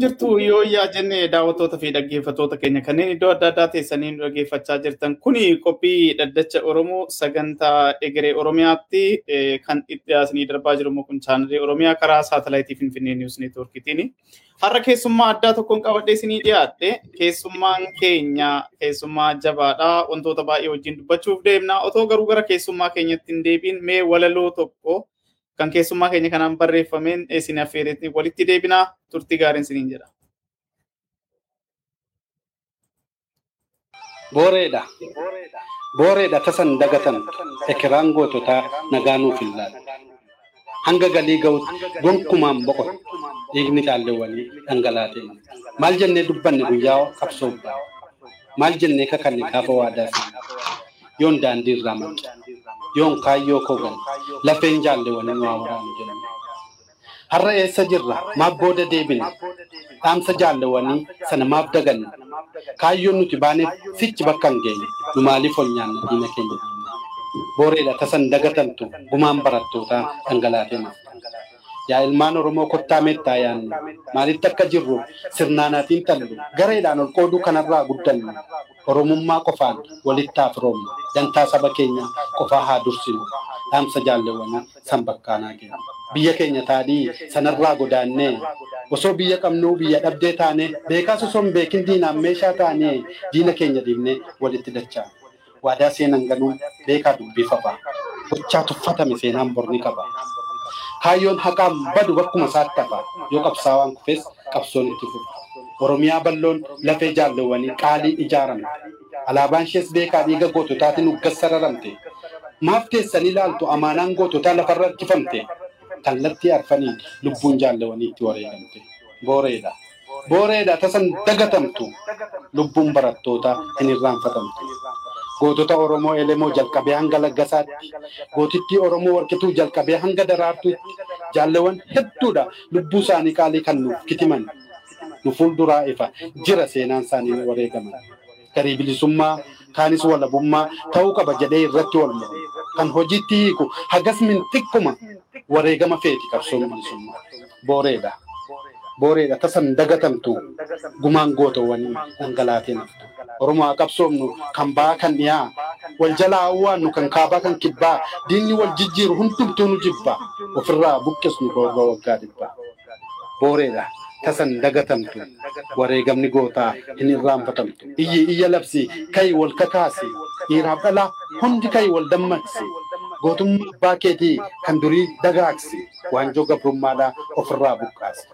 Jirtu yoo yaa jenne daawwattoota fi dhaggeeffattoota keenya kanneen iddoo adda addaa teessanii dhaggeeffachaa jirtan kuni qophii dhaddacha Oromoo sagantaa egeree Oromiyaatti kan itti dhiyaasanii darbaa jiru immoo kun chaanalee Oromiyaa karaa saatalaayitii Finfinnee Niwus Neetwoorkiitiin. Har'a keessummaa addaa tokkoon qabadhee isinii dhiyaadhe. Keessummaan keenya keessummaa jabaadha. Wantoota baay'ee wajjin dubbachuuf deemna. Otoo garuu gara keessummaa keenyatti hin deebiin. Mee walaloo tokko kan keessummaa keenya kanaan barreeffameen isin affeeretti walitti deebinaa turtii gaariin isiniin jedha. Booreedha. Booreedha tasan dagatan ekiraan goototaa nagaa nuuf hin laatu. Hanga galii ga'utti gonkumaan boqotu dhiigni caalleewwanii dhangalaatee. Maal jennee dubbanne guyyaa qabsoo Maal jennee kakanne gaafa waadaa yoon daandii irraa maqe. Yoon kaayyoo koo gal lafeen jaalleewwanii waa waraanu jenna. Har'a eessa jirra? Maaf booda deebina? Dhaamsa jaalleewwanii sana maaf daganna? Kaayyoon nuti baaneef sichi bakka hin geenye nu maaliif ol nyaanna diina keenya diinna? Booreedha tasan dagatamtu gumaan barattootaa dhangalaatee nafta. Yaa ilmaan Oromoo kottaa meettaa yaannu maalitti akka jirru sirnaanaatiin tallu gareedhaan ol qooduu kanarraa guddannu Oromummaa qofaan walitti hafiroomnu dantaa saba keenya qofaa haa dursinu dhaamsa jaalleewwanii san bakkaanaa keenya. Biyya keenya taadhii sanarraa godaannee osoo biyya qabnuu biyya dhabdee taanee beekaas osoo hin beekin diinaan meeshaa taanee diina keenya dhiibnee walitti dachaa. Waadaa seenan ganuun beekaa dubbifafa. Gochaa tuffatame seenaan borni qaba. Kaayyoon haqaan badu bakkuma isaatti hafa yoo qabsaawaan kufes qabsoon itti fufa. Oromiyaa balloon lafee jaalleewwanii qaalii ijaarame. Alaabaan ishees beekaa dhiiga goototaatiin uggas sararamte. Maaf teessanii ilaaltu amaanaan goototaa lafarra harkifamte. Kallattii arfanii lubbuun jaalleewwanii itti wareegamte. Booreedha. Booreedha tasan dagatamtu. Lubbuun barattootaa hin irraanfatamtu. Gootota Oromoo Elemoo jalqabee hanga Laggasaatti, gootittii Oromoo Warqituu jalqabee hanga Daraartuutti jaalleewwan hedduudha lubbuu isaanii qaalii kan nuuf kitiman. Nu fuulduraa ifa jira seenaan isaanii wareegaman. Garii bilisummaa kaanis walabummaa ta'uu qaba jedhee irratti wal muru. Kan hojiitti hiiku hagas min xiqquma wareegama feeti qabsoon bilisummaa. Booreedha. Booreedha tasan dagatamtu gumaan gootowwanii dhangalaatee naftu. Oromoo haa qabsoomnu kan ba'aa kan dhiyaa wal jalaa awwaannu kan kaabaa kan kibbaa diinni wal jijjiiru hundumtuu nu jibba ofirraa buqqisnu roorroo waggaa dhibbaa. Booreedha tasan dagatamtu wareegamni gootaa hin irraanfatamtu. Iyyi iyya labsi ka'i wal kakaasi dhiiraaf dhalaa hundi ka'i wal dammaqsi. Gootummaa abbaa keetii kan durii dagaaksi waanjoo gabrummaadhaa ofirraa buqqaasi.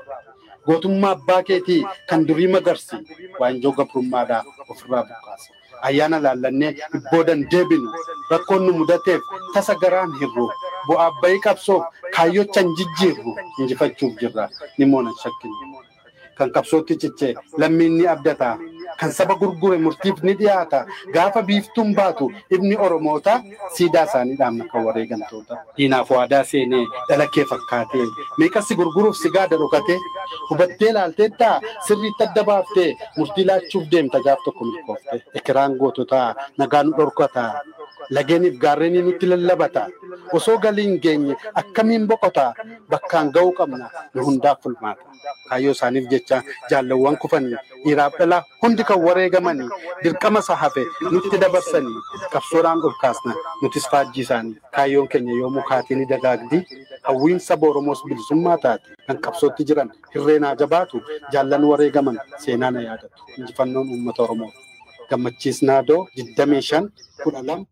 Gootummaa abbaa keetii kan durii magarsi waanjoo gabrummaadhaa ofirraa buqqaasi. Ayyaana laallannee ibboodan deebinu rakkoon nu mudateef tasa garaan hirru bu'aa bayii qabsoof kaayyochan jijjiirru injifachuuf jirra ni moona shakkinu. Kan qabsootti cichee lammiin ni abdata. Kan saba gurgure murtiif ni dhiyaata. Gaafa biiftuun baatu ibni Oromoota siidaa isaanii dhaabna kan wareegamtoota. Diinaaf waadaa seenee dhalakkee fakkaatee meeqassi gurguruuf sigaada dhokatee hubattee laalteettaa sirriitti adda baaftee murtii laachuuf deemta gaaf tokko milkoofte. Ekiraan goototaa nagaa nu dhorkata. Lageeniif gaarreenii nutti lallabata. Osoo galiin geenye akkamiin boqota bakkaan ga'uu qabna nu hundaaf fulmaata. Kaayyoo isaaniif jecha jaallawwan kufanii dhiiraaf dhalaa hundi kan wareegamanii dirqama isa hafe nutti dabarsanii qabsoodhaan dhorkaasna nutis faajjii isaanii kaayyoon keenya yoomuu kaatii ni dagaagdi hawwiin saba Oromoos bilisummaa taate kan qabsootti jiran hirreenaa jabaatu jaallan wareegaman seenaa na yaadatu injifannoon uummata Oromoo gammachiisnaadoo 25 12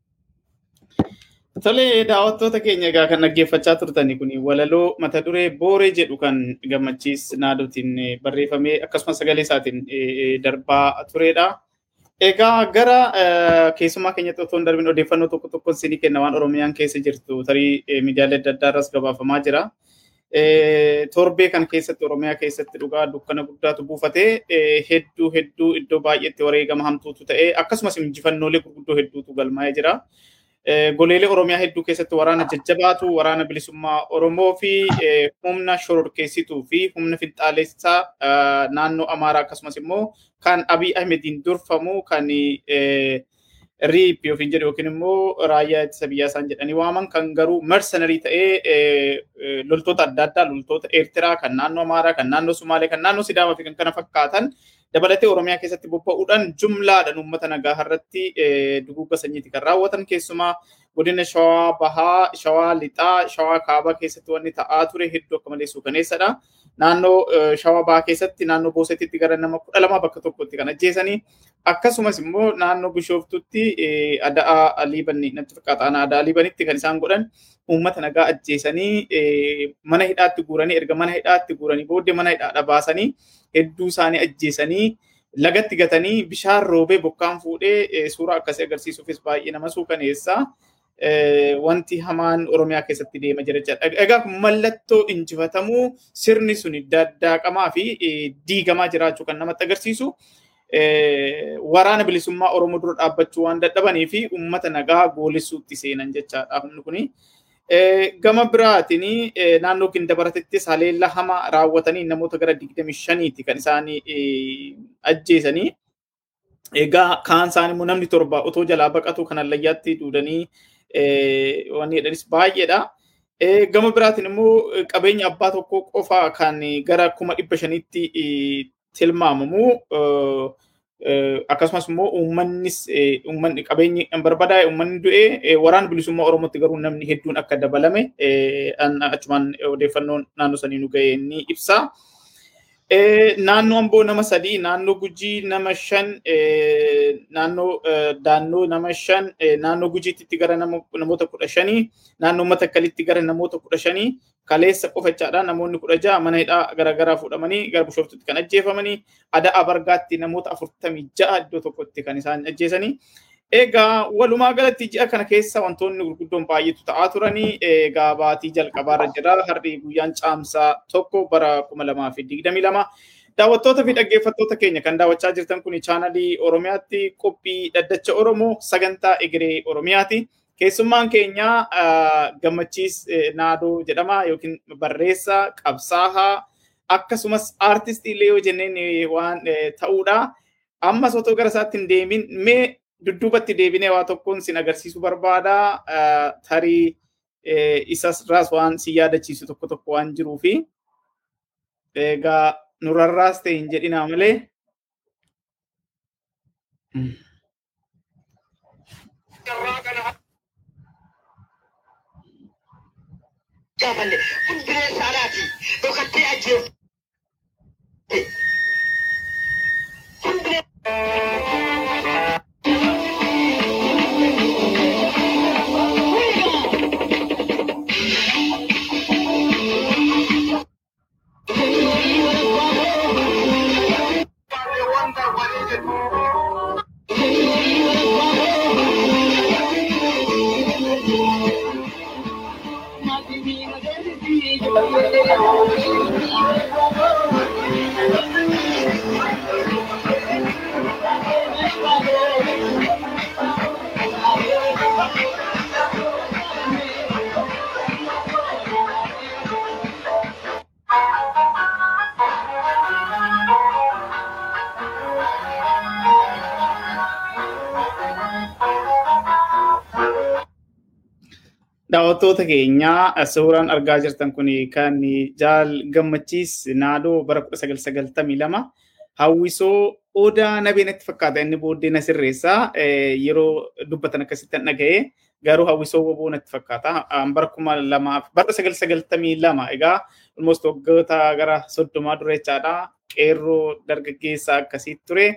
Tole daawwattoota keenya egaa kan dhaggeeffachaa turtani kun walaloo mata duree booree jedhu kan gammachiis naadotiin barreeffamee akkasumas sagalee isaatiin darbaa turedha. Egaa gara keessummaa keenyatti otoo hin darbin odeeffannoo tokko tokko isinii kenna waan Oromiyaan keessa jirtu tarii miidiyaalee adda addaa irras gabaafamaa jira. Torbee kan keessatti Oromiyaa keessatti dhugaa dukkana guddaatu buufatee hedduu hedduu iddoo baay'eetti wareegama hamtuutu ta'ee akkasumas injifannoolee gurguddoo hedduutu galmaa'ee jira. Goleelee Oromiyaa hedduu keessatti waraana jajjabaatu, waraana bilisummaa Oromoo fi humna shororkeessituu fi humna finxaalessaa naannoo Amaaraa akkasumas immoo kan Abiy Ahmediin durfamu kan riip yookiin jedhu yookiin immoo raayyaa ittisa biyyaa isaan jedhanii waaman kan garuu mercenarii ta'ee loltoota adda addaa loltoota Eertiraa kan naannoo Amaaraa kan naannoo Sumaalee kan naannoo Sidaamaa fi kan kana fakkaatan dabalatee Oromiyaa keessatti bobba'uudhaan jumlaadhaan uummata nagaa irratti duguugga sanyiiti kan raawwatan keessumaa godina Shawaa Bahaa, Shawaa Lixaa, Shawaa Kaabaa keessatti wanni ta'aa ture hedduu akka malee suukaneessadha. Naannoo Shawaa Bahaa keessatti naannoo Boosetitti gara nama kudha lama bakka tokkotti kan ajjeesanii akkasumas immoo naannoo Bishooftutti Ada'aa Liibanni natti fakkaata Ada'aa Liibanitti kan isaan godhan uummata nagaa ajjeesanii mana hidhaatti guuranii erga mana hidhaatti guuranii booddee mana hidhaadha baasanii hedduu isaanii ajjeesanii lagatti gatanii bishaan roobee bokkaan fuudhee suuraa akkasii agarsiisuufis baay'ee nama suukaneessa. Wanti hamaan Oromiyaa keessatti deema jira jechuudha. Egaa mallattoo injifatamuu sirni sun daddaaqamaa fi diigamaa jiraachuu kan namatti agarsiisu. Waraana bilisummaa Oromoo dura dhaabbachuu waan dadhabanii fi uummata nagaa goolissuutti seenan jechaadha humni kuni. Gama biraatiin naannoo Gindabaratittis haleellaa hamaa raawwatanii namoota gara 25ti kan isaanii ajjeesanii. Egaa kaan isaanii immoo namni torba otoo jalaa baqatu kan allayyaatti duudanii wanni jedhanis baay'eedha. Gama biraatiin immoo qabeenya abbaa tokkoo qofa kan gara kuma dhibba shaniitti tilmaamamu akkasumas immoo uummannis uummanni qabeenyi barbadaa'e uummanni du'e waraana bilisummaa Oromootti garuu namni hedduun akka dabalame achumaan odeeffannoon naannoo sanii nu ga'e ni ibsa. Naannoo Amboo nama sadii, naannoo Gujii nama shan, naannoo Daannoo nama shan, naannoo Gujiitti gara namoota kudha shanii, naannoo Matakkalitti gara namoota kudha shanii, kaleessa qofachaadha namoonni kudha ja'a mana hidhaa garaagaraa fuudhamanii gara bishooftutti kan ajjeefamanii, Ada'aa Bargaatti namoota afurtamii ja'a iddoo tokkotti kan isaan ajjeesanii. Egaa walumaa galatti ji'a kana keessa wantoonni gurguddoon baay'eetu ta'aa turanii egaa baatii jalqabaarra jira har'i guyyaan caamsaa tokko bara kuma lamaa fi digdamii lama. Daawwattoota fi dhaggeeffattoota keenya kan daawwachaa jirtan kun chaanalii Oromiyaatti qophii dhaddacha Oromoo sagantaa egeree Oromiyaati. Keessummaan keenya gammachiis naadoo jedhama yookiin barreessaa qabsaahaa akkasumas aartistii Leeyoo jenneen waan ta'uudha. Ammas otoo gara isaatti hin deemin mee dudduubatti deebinee waa tokkoon sin agarsiisuu barbaada. Tarii isas waan si yaadachiisu tokko tokko waan jiruu fi egaa nurarraas ta'e hin jedhinaa malee. Kun bineensa alaati dhokattee ajjeefte. Kun bineensa. Daawwattoota keenya suuraan argaa jirtan kun kan jaal gammachiis naadoo bara 1992 hawwisoo odaa nabee natti fakkaata. Inni booddee na sirreessa. Yeroo dubbatan akkasitti dhaga'ee garuu hawwisoo woboo natti fakkaata. Bara kuma lamaaf bara 1992 egaa almost waggoota gara soddomaa dura jechaadha. Qeerroo dargaggeessaa akkasii ture.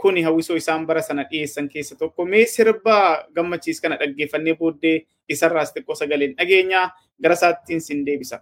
Kuni hawwisoo isaan bara sana dhiyeessan keessa tokko mee sirba gammachiis kana dhaggeeffannee booddee isarraas xiqqoo sagaleen dhageenya gara isaattiin sin deebisa.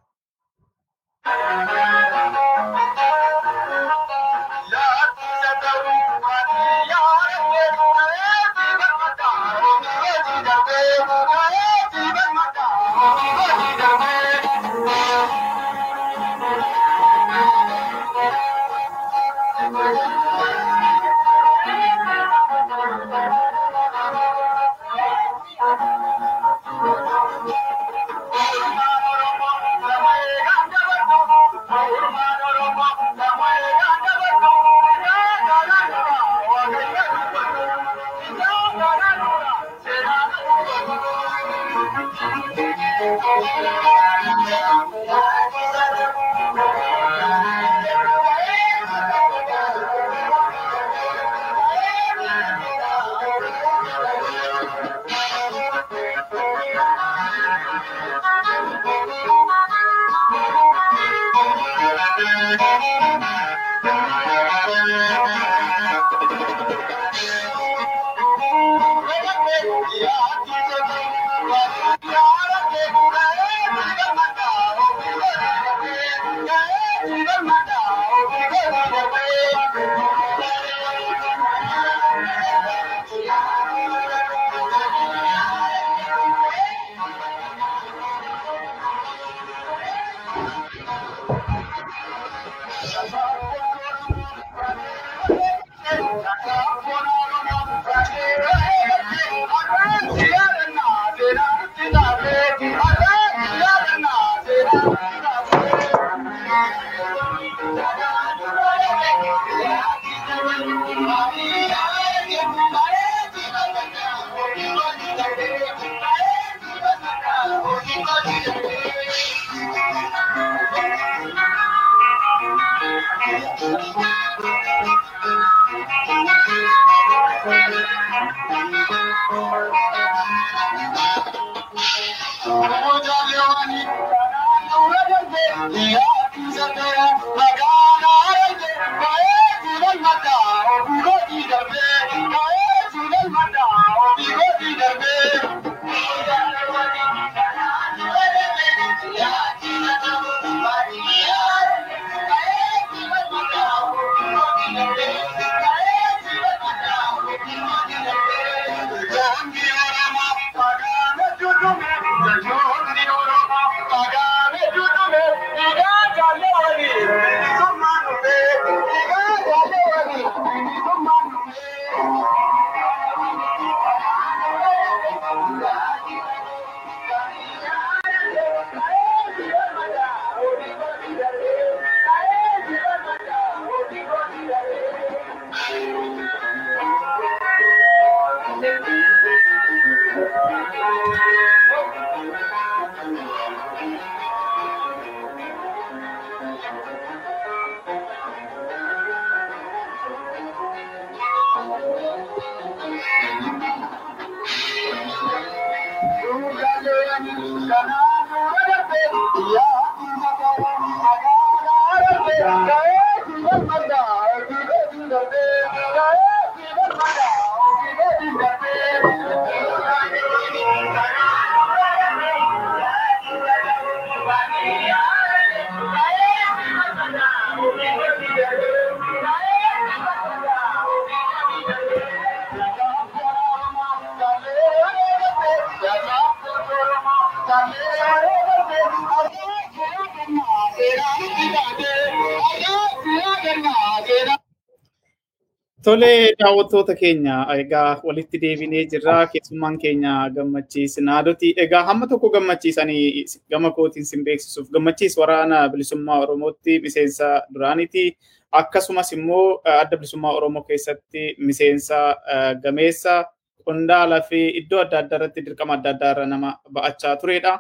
Daawwattoota keenya egaa walitti deebinee jirra keessummaan keenya gammachiis naadooti. Egaa hamma tokko gammachiisanii gama kootiin sin beeksisuuf gammachiis waraana bilisummaa Oromootti miseensa duraaniiti. Akkasumas immoo adda bilisummaa Oromoo keessatti miseensa gameessa qondaalaa fi iddoo adda addaa irratti dirqama adda addaa irra nama ba'achaa turedha.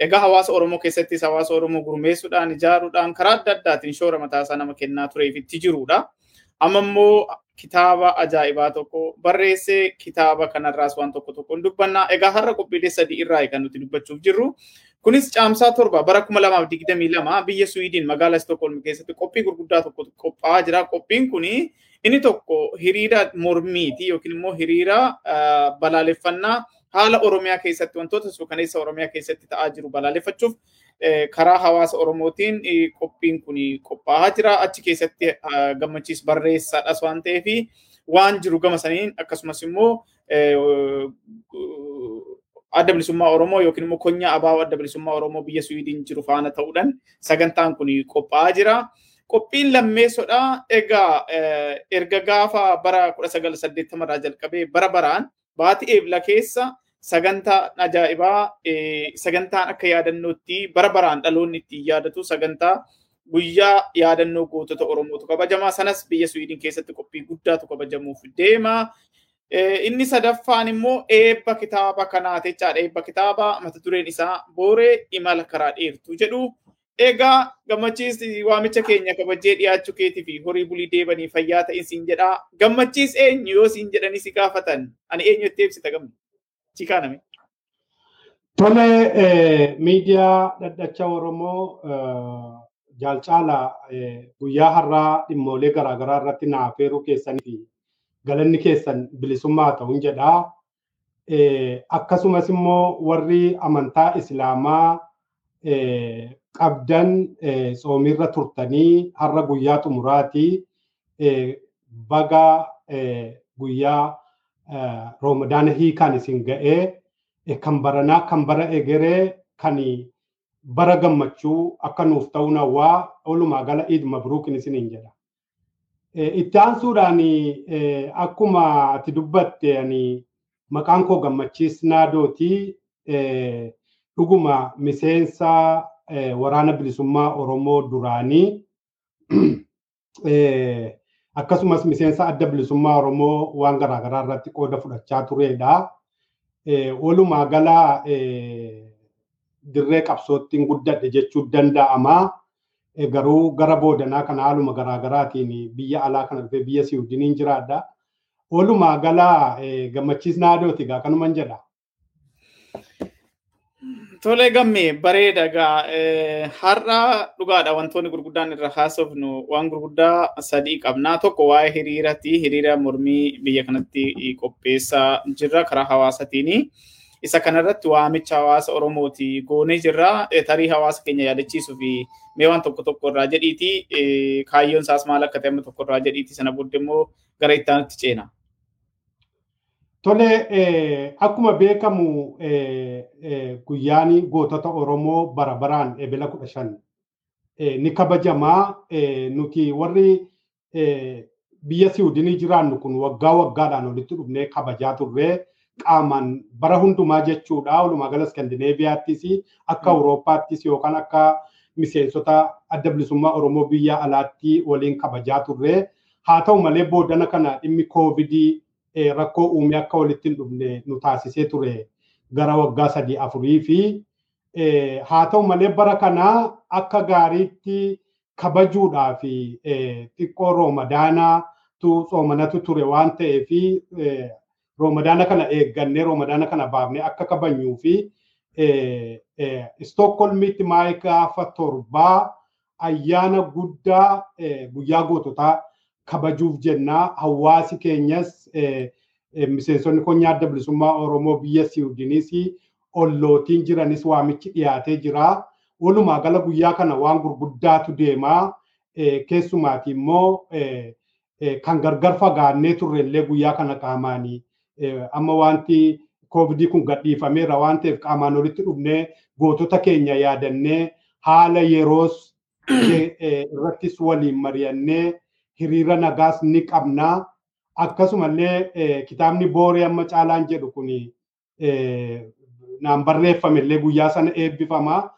Egaa hawaasa Oromoo keessattis hawaasa Oromoo gurmeessuudhaan ijaaruudhaan karaa adda addaatiin shoora mataasaa nama kennaa tureef itti jirudha. Amma immoo kitaaba ajaa'ibaa tokko barreessee kitaaba kanarraas waan tokko tokkoon dubbanna. Egaa har'a qophiilee sadii irraa kan nuti dubbachuuf jirru. Kunis caamsaa torba bara kuma lamaaf digdamii lama biyya Suwiidin magaalaa Stookholm keessatti qophii gurguddaa tokko qophaa'aa jira. Qophiin kuni inni tokko hiriira mormiiti yookiin immoo hiriira balaaleffannaa haala Oromiyaa keessatti wantoota suukaneessa Oromiyaa keessatti ta'aa jiru balaaleffachuuf karaa hawaasa Oromootiin qophiin kun qophaa'aa jira. Achi keessatti gammachiis barreessaadhas waan ta'eef waan jiru gama saniin akkasumas immoo adda bilisummaa Oromoo yookiin immoo konyaa abaaboo adda bilisummaa Oromoo biyya Suwiidin jiru faana ta'uudhaan sagantaan kun qophaa'aa jira. Qophiin lammeessodha. Egaa erga gaafa bara 1980 irraa jalqabee bara baraan baatii eebla keessa sagantaa ajaa'ibaa sagantaan akka yaadannootti bara baraan dhaloonni ittiin yaadatu sagantaa guyyaa yaadannoo gootota Oromootu kabajamaa sanas biyya Suwiidin keessatti qophii guddaatu kabajamuuf deema. Inni sadaffaan immoo eebba kitaaba kanaati jechaadha. Eebba kitaaba mata dureen isaa booree imala karaa dheertuu jedhu. Egaa gammachiis waamicha keenya kabajee dhiyaachuu keetii fi horii bulii deebanii fayyaa ta'in siin jedhaa. Gammachiis eenyu yoo siin jedhanii si gaafatan ani eenyu itti ibsita gamni? Kaaname. Tole miidiyaa dhadhacha Oromoo jaalcaala guyyaa har'aa dhimmoolee garaagaraa irratti na affeeruu fi galanni keessan bilisummaa ta'uun jedhaa. Akkasumas immoo warri amantaa Islaamaa qabdan soomirra turtanii har'a guyyaa xumuraatii baga guyyaa Roomadaana hiikaan isin ga'ee kan baranaa kan bara egeree kan bara gammachuu akka nuuf ta'uun hawwaa walumaa gala iid mabruukin isiniin jedha. Itti aansuudhaan akkuma ati dubbatte maqaan koo gammachiis naadootii dhuguma miseensa waraana bilisummaa Oromoo duraanii akkasumas miseensa adda bilisummaa Oromoo waan garaagaraa irratti qooda fudhachaa turedha. Walumaa gala dirree qabsoottiin guddadhe jechuu danda'ama. Garuu gara boodanaa kana haaluma garaagaraatiin biyya alaa kana dhufee biyya Siwiidiniin jiraadha. Walumaa gala gammachiis naadooti gaa kanuman jedha. Tole gamme bareeda gaa har'a dhugaadha wantoonni gurguddaan irra haasofnu waan gurguddaa sadii qabnaa tokko waa'ee hiriirati hiriira mormii biyya kanatti qopheessaa jirra karaa hawaasatiin isa kanarratti waamicha hawaasa oromooti goonee jirra. Tarii hawaasa keenya yaadachiisuu fi mee waan tokko tokko irraa jedhiiti kaayyoon isaas maal akka ta'e tokko irraa jedhiiti sana booddee immoo gara itti aanutti ceena. Tole akkuma beekamu guyyaan gootota Oromoo bara baraan ebela kudha shan ni kabajamaa nuti warri biyya Siwiidinii jiraannu kun waggaa waggaadhaan walitti dhufnee kabajaa turre qaamaan bara hundumaa jechuudha. Walumaa gala Iskandinaaviyaattis akka Awurooppaattis yookaan akka miseensota adda bilisummaa Oromoo biyya alaatti waliin kabajaa turre. Haa ta'u malee boodana kana dhimmi koovidii rakkoo uumee akka walitti hin dhufne nu taasisee ture gara waggaa sadii afurii fi haa ta'u malee bara kana akka gaariitti kabajuudhaa fi xiqqoo roomadaanaatu soomanatu ture waan ta'eef roomadaana kana eeggannee roomadaana kana baafnee akka kabanyuu fi Stookholmitti maayii gaafa torbaa ayyaana guddaa guyyaa goototaa kabajuuf jennaa hawaasi keenyas miseensonni konyaa adda bilisummaa Oromoo biyya Siwiidiniis ollootiin jiranis waamichi dhiyaatee jira. Walumaa gala guyyaa kana waan gurguddaatu deemaa. Keessumaati immoo kan gargar fagaannee turrellee guyyaa kana qaamaanii amma wanti koovidii kun gadhiifameera waan ta'eef qaamaan walitti dhufnee gootota keenya yaadannee haala yeroos irrattis waliin mari'annee hiriira nagaas ni qabna. Akkasumallee kitaabni booree amma caalaan jedhu kun naan barreeffamillee guyyaa sana eebbifama.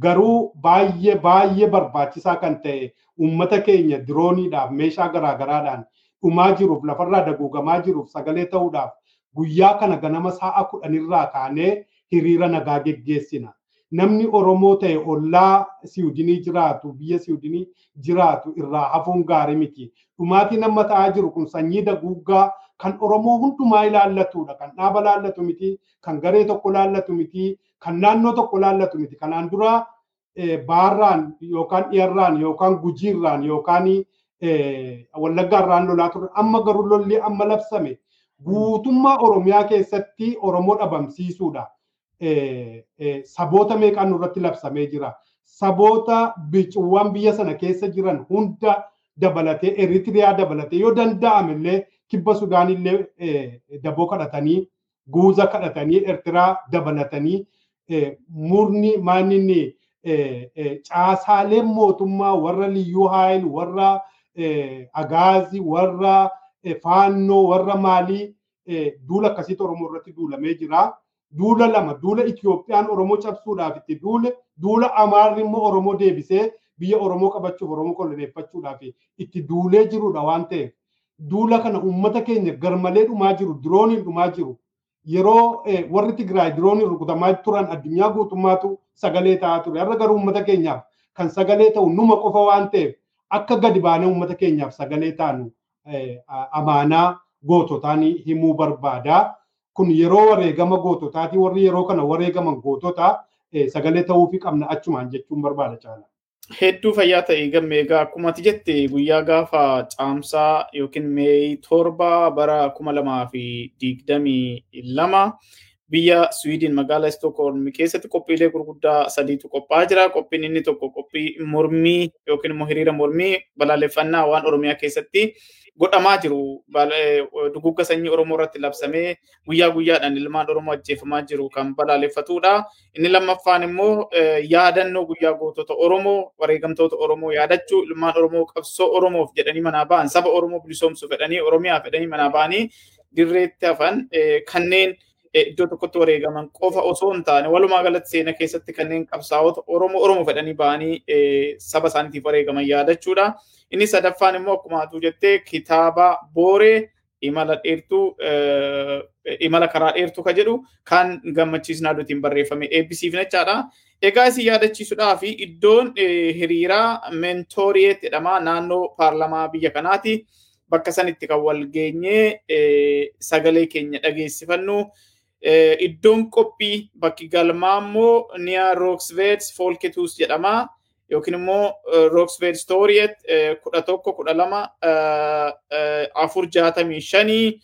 Garuu baay'ee baay'ee barbaachisaa kan ta'e uummata keenya dirooniidhaaf meeshaa garaagaraadhaan dhumaa jiruuf lafarraa daguugamaa jiruuf sagalee ta'uudhaaf guyyaa kana ganama sa'a kudhanirraa kaanee hiriira nagaa geggeessina. Namni Oromoo ta'e ollaa Siwiidinii jiraatu biyya Siwiidinii jiraatu irraa hafuun gaarii miti. Dhumaatiin amma ta'aa jiru kun sanyii daguuggaa kan Oromoo hundumaa ilaallatudha. Kan dhaaba laallatu miti, kan garee tokko laallatu miti, kan naannoo tokko laallatu miti. Kanaan dura baarraan yookaan dhiyarraan yookaan gujiirraan yookaan wallaggaarraan lolaa ture. Amma garuu lolli amma labsame guutummaa Oromiyaa keessatti Oromoo dhabamsiisuudha. Saboota meeqaan nurratti labsamee jira. Saboota bicuuwwan biyya sana keessa jiran hunda dabalatee Eritiriyaa dabalatee yoo danda'ame illee kibba Sudaan illee daboo kadhatanii guuza kadhatanii Ertiraa dabalatanii murni maaninni caasaaleen mootummaa warra liyyuu haayil warra agaazii warra faannoo warra maalii duula akkasiitu Oromoo irratti duulamee jira. Duula lama duula Itiyoophiyaan Oromoo cabsuudhaaf itti duule duula Amaarri immoo Oromoo deebisee biyya Oromoo qabachuuf Oromoo koloneeffachuudhaaf itti duulee jirudha waan ta'eef. Duula kana uummata keenya garmalee dhumaa jiru dirooniin dhumaa jiru. Yeroo warri Tigraay dirooniin rukutamaa turan addunyaa guutummaatu sagalee ta'aa ture. Har'a garuu uummata keenyaaf kan sagalee ta'u numa qofa waan ta'eef akka gadi baanee uummata keenyaaf sagalee taanu amaanaa goototaan himuu barbaada. Kun yeroo wareegama goototaati warri yeroo kana wareegaman gootota sagalee ta'uufii qabna achumaan jechuun barbaada caala. Hedduu fayyaa ta'e gammee egaa akkuma ati jette guyyaa gaafa caamsaa yookiin meeyi torba bara kuma lamaa fi digdamii lama biyya Swiidin magaalaa Stookholm keessatti qophiilee gurguddaa sadiitu qophaa'aa jira. Qophiin inni tokko qophii mormii yookiin immoo hiriira mormii balaaleffannaa waan Oromiyaa keessatti godhamaa jiru dugugga sanyii Oromoo irratti labsamee guyyaa guyyaadhaan ilmaan Oromoo ajjeefamaa jiru kan balaaleffatudha. Inni lammaffaan immoo yaadannoo guyyaa gootota Oromoo wareegamtoota Oromoo yaadachuu ilmaan Oromoo qabsoo Oromoof jedhanii manaa ba'an saba Oromoo bilisoomsu fedhanii Oromiyaa fedhanii manaa ba'anii dirreetti hafan kanneen iddoo tokkotti wareegaman qofa osoo hin taane walumaa galatti seenaa keessatti kanneen qabsaa'ota Oromoo Oromoo fedhanii ba'anii saba isaaniitiif wareegaman yaadachuudha. Inni sadaffaan immoo akkuma atuu jettee kitaaba booree imala dheertuu imala karaa dheertuu ka jedhu kan gammachiisnaa duutiin barreeffame eebbisiifne jechaadha. Egaa isin yaadachiisuudhaa fi iddoon hiriiraa mentooriyeet jedhama naannoo paarlamaa biyya kanaati. Bakka sanitti kan wal geenyee sagalee keenya dhageessifannu. Iddoon qophii bakki galmaa immoo niya rooksveets foolketuus jedhama. Yookiin immoo rooksveet stooriyeet kudha tokko kudha lama afur jaatamii shanii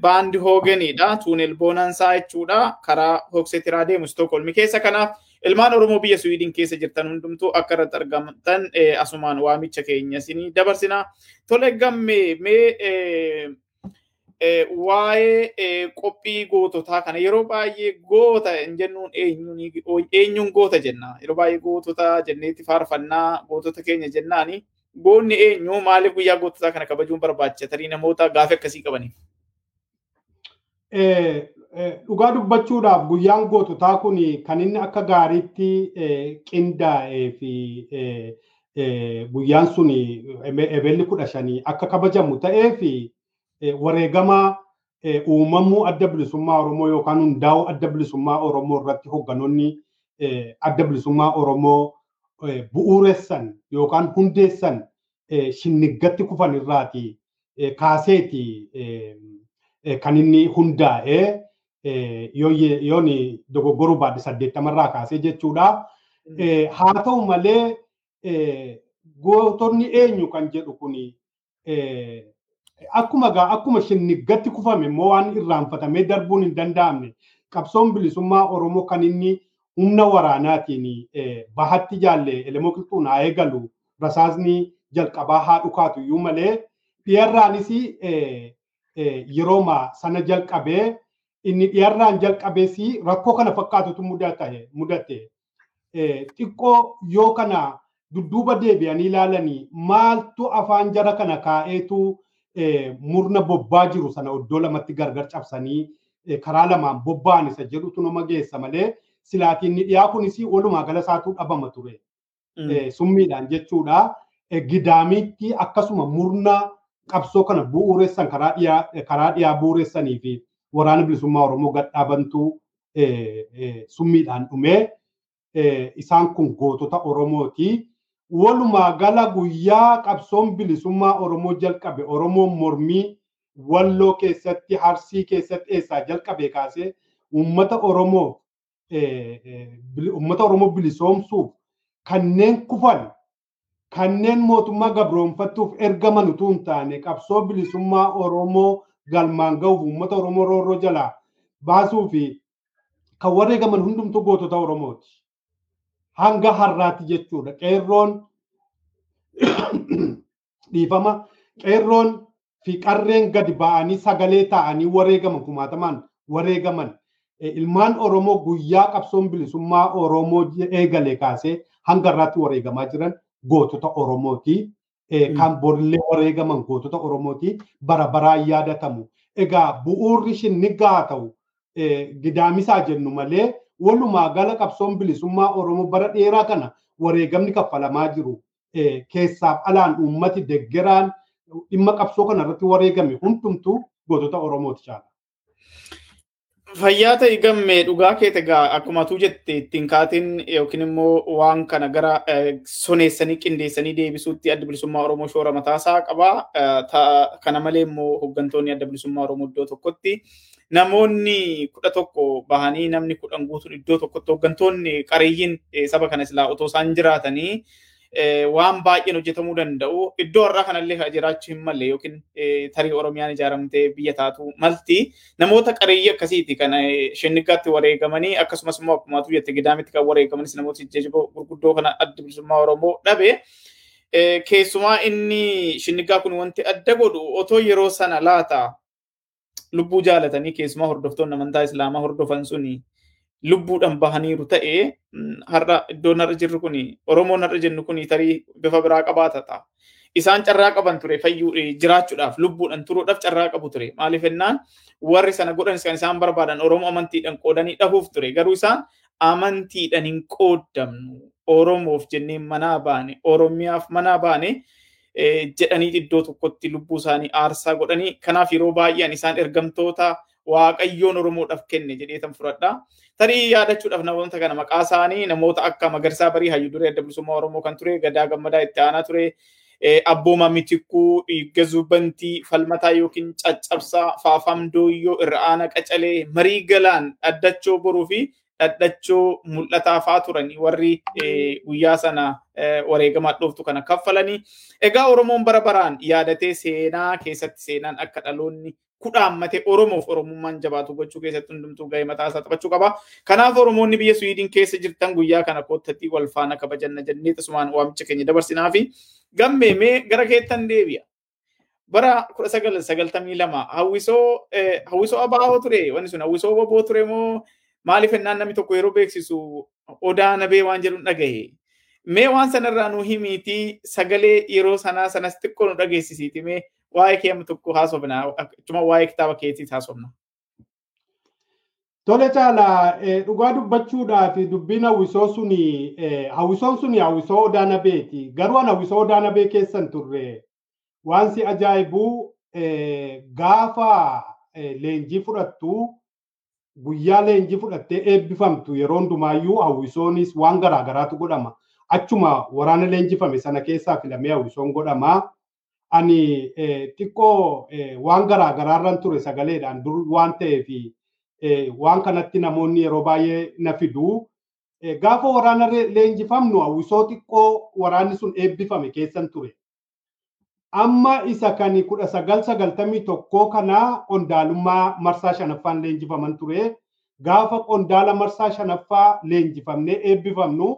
baandi hooganiidha. Tuunel boonansaa jechuudha. Karaa hoogseetiraa deemu Stookholmi keessa kanaaf ilmaan Oromoo biyya Swiidin keessa jirtan hundumtuu akka irratti argamtan asumaan waamicha keenya isinii dabarsina. Tole gammee mee waa'ee qophii goototaa kana yeroo baay'ee goota hin jennuun eenyuun goota jenna. Yeroo baay'ee gootota jenneetti faarfannaa gootota keenya jennaani. Goonni eenyu maaliif guyyaa goototaa kana kabajuun barbaachisaa tarii namoota gaafa akkasii qabaniif? Dhugaa dubbachuudhaaf guyyaan goototaa kun kan inni akka gaariitti qindaa'ee fi guyyaan sun ebeelli kudha shanii akka kabajamu ta'ee fi wareegama uumamuu adda bilisummaa Oromoo yookaan hundaa'uu adda bilisummaa Oromoo irratti hoogganoonni adda bilisummaa Oromoo bu'uuressan yookaan hundeessan shinniggatti kufan irraati kaaseeti kan inni hundaa'ee yoon dogoggoruu baadhe saddeettamarraa kaasee jechuudha. Haa ta'u malee gootonni eenyu kan jedhu kuni akkuma gaa akkuma shinniggatti kufame immoo waan irraanfatamee darbuun hin danda'amne qabsoon bilisummaa Oromoo kan inni humna waraanaatiin bahatti jaalle elemoo qilxuun haa eegalu rasaasni jalqabaa haa dhukaatu iyyuu malee dhiyarraanis yerooma sana jalqabee inni dhiyarraan jalqabees rakkoo kana fakkaatutu mudate xiqqoo yoo kana dudduuba deebi'anii ilaalanii maaltu afaan jara kana kaa'eetu murna bobbaa jiru sana iddoo lamatti gargar cabsanii karaa lamaan bobba'an isa jedhutu nama geessa malee silaatiin dhiyaa kunis walumaa gala isaatuu dhabama ture. Summiidhaan jechuudha. Gidaamitti akkasuma murna qabsoo kana bu'uuressan karaa dhiyaa bu'uuressanii fi waraana bilisummaa Oromoo gadhaabantu summiidhaan dhumee isaan kun gootota Oromooti. Walumaa gala guyyaa qabsoon bilisummaa Oromoo jalqabe Oromoon mormii walloo keessatti harsii keessatti eessaa jalqabe kaasee uummata Oromoo uummata Oromoo bilisoomsuuf kanneen kufan kanneen mootummaa gabroonfattuuf ergaman utuu hin taane qabsoo bilisummaa Oromoo galmaan ga'uuf uummata Oromoo roorroo jalaa baasuu fi kan wareegaman hundumtuu gootota Oromooti. Hanga har'aatti jechuudha. Qeerroon dhiifama qeerroon fi qarreen gadi ba'anii sagalee ta'anii wareegaman kumaatamaan wareegaman ilmaan Oromoo guyyaa qabsoon bilisummaa Oromoo eegale kaasee hanga har'aatti wareegamaa jiran gootota Oromooti. Kan borillee wareegaman gootota Oromooti. Bara baraan yaadatamu. Egaa bu'uurri shinnigaa haa ta'u gidaamisaa jennu malee walumaa gala qabsoon bilisummaa Oromoo bara dheeraa kana wareegamni kaffalamaa jiru. Keessaaf alaan uummati deggeraan dhimma qabsoo kana irratti wareegame hundumtuu gootota Oromooti caala. Fayyaa ta'e gammee dhugaa keete egaa akkuma tuu jette ittiin kaatiin yookiin immoo waan kana gara soneessanii qindeessanii deebisuutti adda bilisummaa Oromoo shoora mataasaa qaba. Kana malee immoo hooggantoonni adda bilisummaa Oromoo iddoo tokkotti namoonni kudha tokko bahanii namni kudhan guutuun iddoo tokkotti hooggantoonni qareeyyiin saba kana silaa otoo isaan jiraatanii waan baay'een hojjetamuu danda'u. Iddoo har'aa kanallee jiraachuu hin malle yookiin tarii Oromiyaan ijaaramtee biyya taatu malti. Namoota qareeyyii akkasiiti kan shinnigaatti wareegamanii akkasumas immoo akkuma jette gidaamitti kan wareegamanis namoota jajjaboo gurguddoo kana adda bilisummaa Oromoo dhabe. Keessumaa inni shinnigaa kun wanti adda godhu otoo yeroo sana laata lubbuu jaalatanii keessumaa hordoftoonni amantaa Islaamaa hordofan suni lubbuudhaan bahaniiru ta'e har'a iddoon har'a jirru kun Oromoon har'a jennu kun tarii bifa biraa qabaata ta'a. Isaan carraa qaban ture fayyuu jiraachuudhaaf lubbuudhaan turuudhaaf carraa qabu ture. Maaliif jennaan warri sana godhanis kan isaan barbaadan Oromoo amantiidhaan qoodanii dhahuuf ture. Garuu isaan amantiidhaan hin qoodamnu. Oromoof jennee manaa baane Oromiyaaf manaa baane jedhanii iddoo tokkotti lubbuu isaanii aarsaa godhanii kanaaf yeroo baay'een isaan ergamtoota waaqayyoon Oromoodhaaf kenne jedheetan fudhadha. Tarii yaadachuudhaaf namoota kana maqaa isaanii namoota akka Magarsaa Barii Hayyuu Duree Adda Bilisummaa Oromoo kan ture Gadaa Gammadaa itti aanaa ture. Abbooma Mitikuu Gazuu Bantii Falmataa yookiin Caccabsaa Faafam Dooyyoo Irra'aana Qacalee Marii Galaan Dhaddachoo Boruu fi Dhaddachoo Mul'ataa fa'aa turanii warri guyyaa sana wareegamaa dhooftu kana kaffalanii. Egaa Oromoon bara baraan yaadatee seenaa keessatti seenaan akka dhaloonni kudhaammate Oromoof Oromummaan jabaatu gochuu keessatti hundumtuu gahee mataa isaa taphachuu qaba. Kanaaf Oromoonni biyya Suwiidin keessa jirtan guyyaa kana koottatii wal faana kabajanna jennee tasumaan waamicha keenya dabarsinaa fi gammee mee gara keettan deebi'a. Bara kudha sagal sagaltamii lama hawwisoo hawwisoo abaa'oo ture wanni sun hawwisoo boboo ture moo maaliif ennaan namni tokko yeroo beeksisu odaa nabee waan jedhu dhagahe. Mee waan sanarraa nu himiitii sagalee yeroo sanaa sanas xiqqoo nu dhageessisiiti mee waa'ee kee tokko haasofna akkuma waa'ee kitaaba keetiis haasofna. Tole caala dhugaa dubbachuudhaaf dubbiin hawwisoo suni hawwisoon suni hawwisoo odaa nabeeti. Garuu an hawwisoo odaa nabee keessan turre waan si ajaa'ibu gaafa leenjii fudhattu guyyaa leenjii fudhattee eebbifamtu yeroo hundumaayyuu hawwisoonis waan garaagaraatu godhama. Achuma waraana leenjifame sana keessaa filamee hawwisoon godhama. Ani xiqqoo waan garaagaraarran ture sagaleedhaan dur waan ta'eef waan kanatti namoonni yeroo baay'ee na fidu. Gaafa waraana leenjifamnu hawwisoo xiqqoo waraanni sun eebbifame keessan ture. Amma isa kan kudha sagal sagaltamii tokkoo kana qondaalummaa marsaa shanaffaan leenjifaman ture. Gaafa qondaala marsaa shanaffaa leenjifamnee eebbifamnu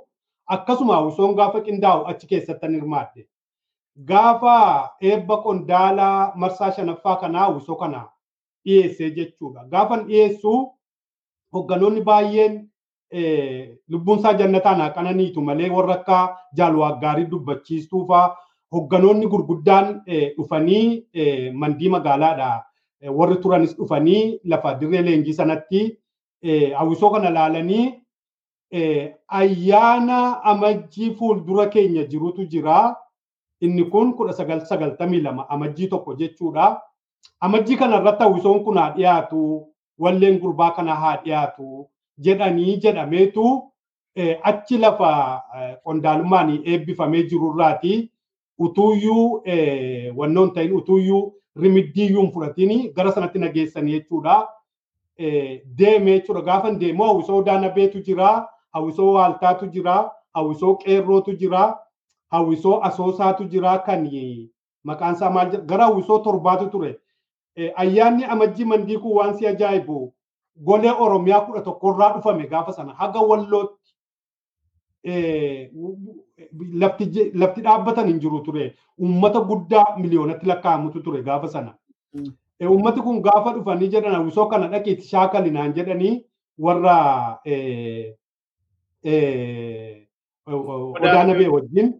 akkasuma hawwisoon gaafa qindaa'u achi keessattan hirmaadde. Gaafa eebba qondaala marsaa shanaffaa kanaa hawwisoo kana dhiyeessee jechuudha. Gaafan dhiyeessu hogganoonni baay'een lubbuun isaa jannataan haqananiitu malee warra akka jaalwaaggaarii dubbachiistuu fa'aa hogganoonni gurguddaan dhufanii mandii magaalaadha. Warri turanis dhufanii lafa dirree leenjii sanatti hawwisoo kana laalanii ayyaana amajjii fuuldura keenya jirutu jira. Inni kun kudha sagal sagaltamii lama amajjii tokko jechuudha. Amajjii kana irratti hawwisoon kun haa dhiyaatu, walleen gurbaa kana haa dhiyaatu jedhanii jedhameetu achi lafa qondaalummaan eebbifamee jirurraati utuuyyuu wannoon ta'in utuuyyuu rimiddiiyyuu fudhatiin gara sanatti nageessanii jechuudha. Deemee jechuudha. Gaafa deemu hawwisoo daanabeetu jira, hawwisoo waaltaatu jira, hawwisoo qeerrootu jira, hawwisoo asoosaatu jira kan maqaan isaa maal gara hawwisoo torbaatu ture. Ayyaanni amajjii mandii kun waan si ajaa'ibu golee Oromiyaa kudha tokkorraa dhufame gaafa sana haga wallootti lafti dhaabbatan hin jiru ture. Uummata guddaa miliyoonatti lakkaa'amutu ture gaafa sana. Uummati kun gaafa dhufanii jedhan hawwisoo kana dhaqiitti shaakalinaan jedhanii warra odaa nabee wajjin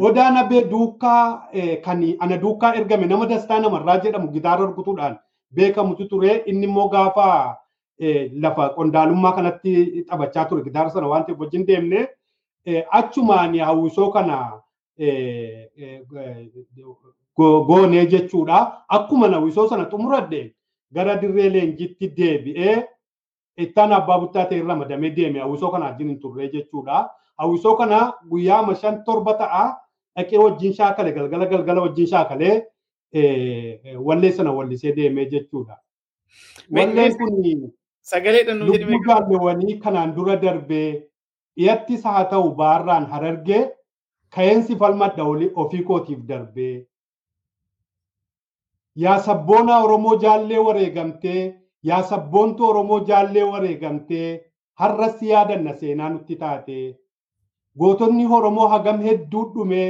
Odaa nabee duukaa kan ana duukaa ergame nama dastaa namarraa jedhamu gitaara rukutuudhaan beekamutu ture. Inni immoo gaafa lafa qondaalummaa kanatti taphachaa ture gitaara sana waan ta'eef wajjin deemne achumaan hawwisoo kana goonee jechuudha. Akkuma nawisoo sana xumuradde gara dirree leenjitti deebi'ee ittaan abbaa buttaa ta'e irra madamee deeme hawwisoo kana wajjin hin turre jechuudha. Hawwisoo kana guyyaa shan torba ta'a dhaqee wajjin shaakale galgala galgala wajjin shaakalee wallee sana wallisee deemee jechuudha. Walleen kun lubbuu jaalleewwanii kanaan dura darbee dhiyattis haa ta'u baarraan harargee ka'eensi falmadha ofii kootiif darbee. Yaa sabboonaa Oromoo jaallee wareegamtee yaa sabboontuu Oromoo jaallee wareegamtee har'as yaadanna seenaa nutti taate. Gootonni Oromoo hagam hedduu dhume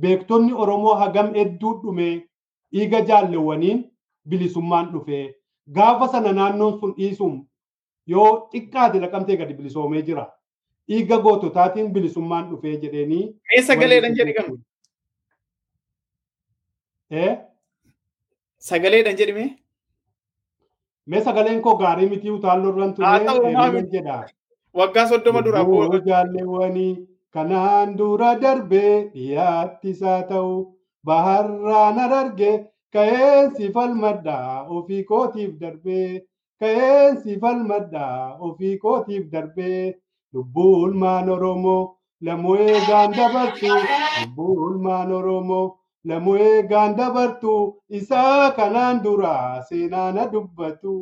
beektonni Oromoo hagam hedduu dhume dhiiga jaalleewwaniin bilisummaan dhufe. Gaafa sana naannoon sun dhiisuun yoo xiqqaate laqamtee gadi bilisoomee jira. Dhiiga goototaatiin bilisummaan dhufee jedheenii. Mee sagaleedhaan jedhi gama. Sagaleedhaan jedhime. Mee sagaleen koo gaarii miti utaalloo irraan Haa ta'u, ture maal- eenyuun jedha. Waggaa soddoma dura jaalleewwanii kanaan dura darbee dhiyaattis haa ta'u baharraan arge ka'eensi falmadhaa ofii kootiif darbee ka'eensi falmadhaa ofii kootiif darbee lubbuu ilmaan Oromoo lamuu eegaan dabartu. Lubbuu ilmaan Oromoo lamuu eegaan dabartu. Isaa kanaan dura seenaa na dubbatu.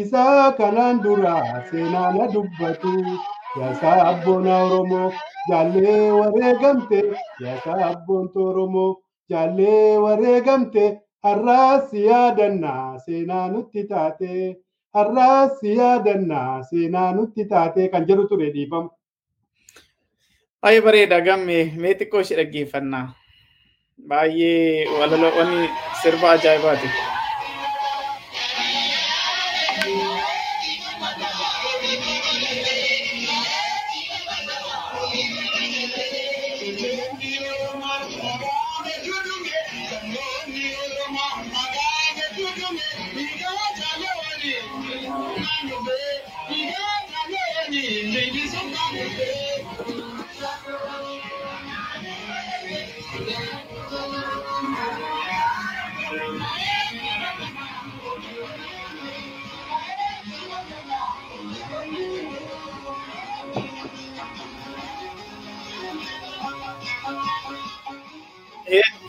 isaa kanaan dura seenaa na dubbatu yaasaa abboona oromoo jaallee wareegamte yaasaa abboonta oromoo jaallee wareegamte har'aas yaadannaa seenaa nutti taate har'aas yaadannaa seenaa nutti taate kan jedhu ture dhiifama. Baay'ee bareeda gamme mee xiqqoo ishee dhaggeeffannaa. Baay'ee wanni sirba ajaa'ibaati.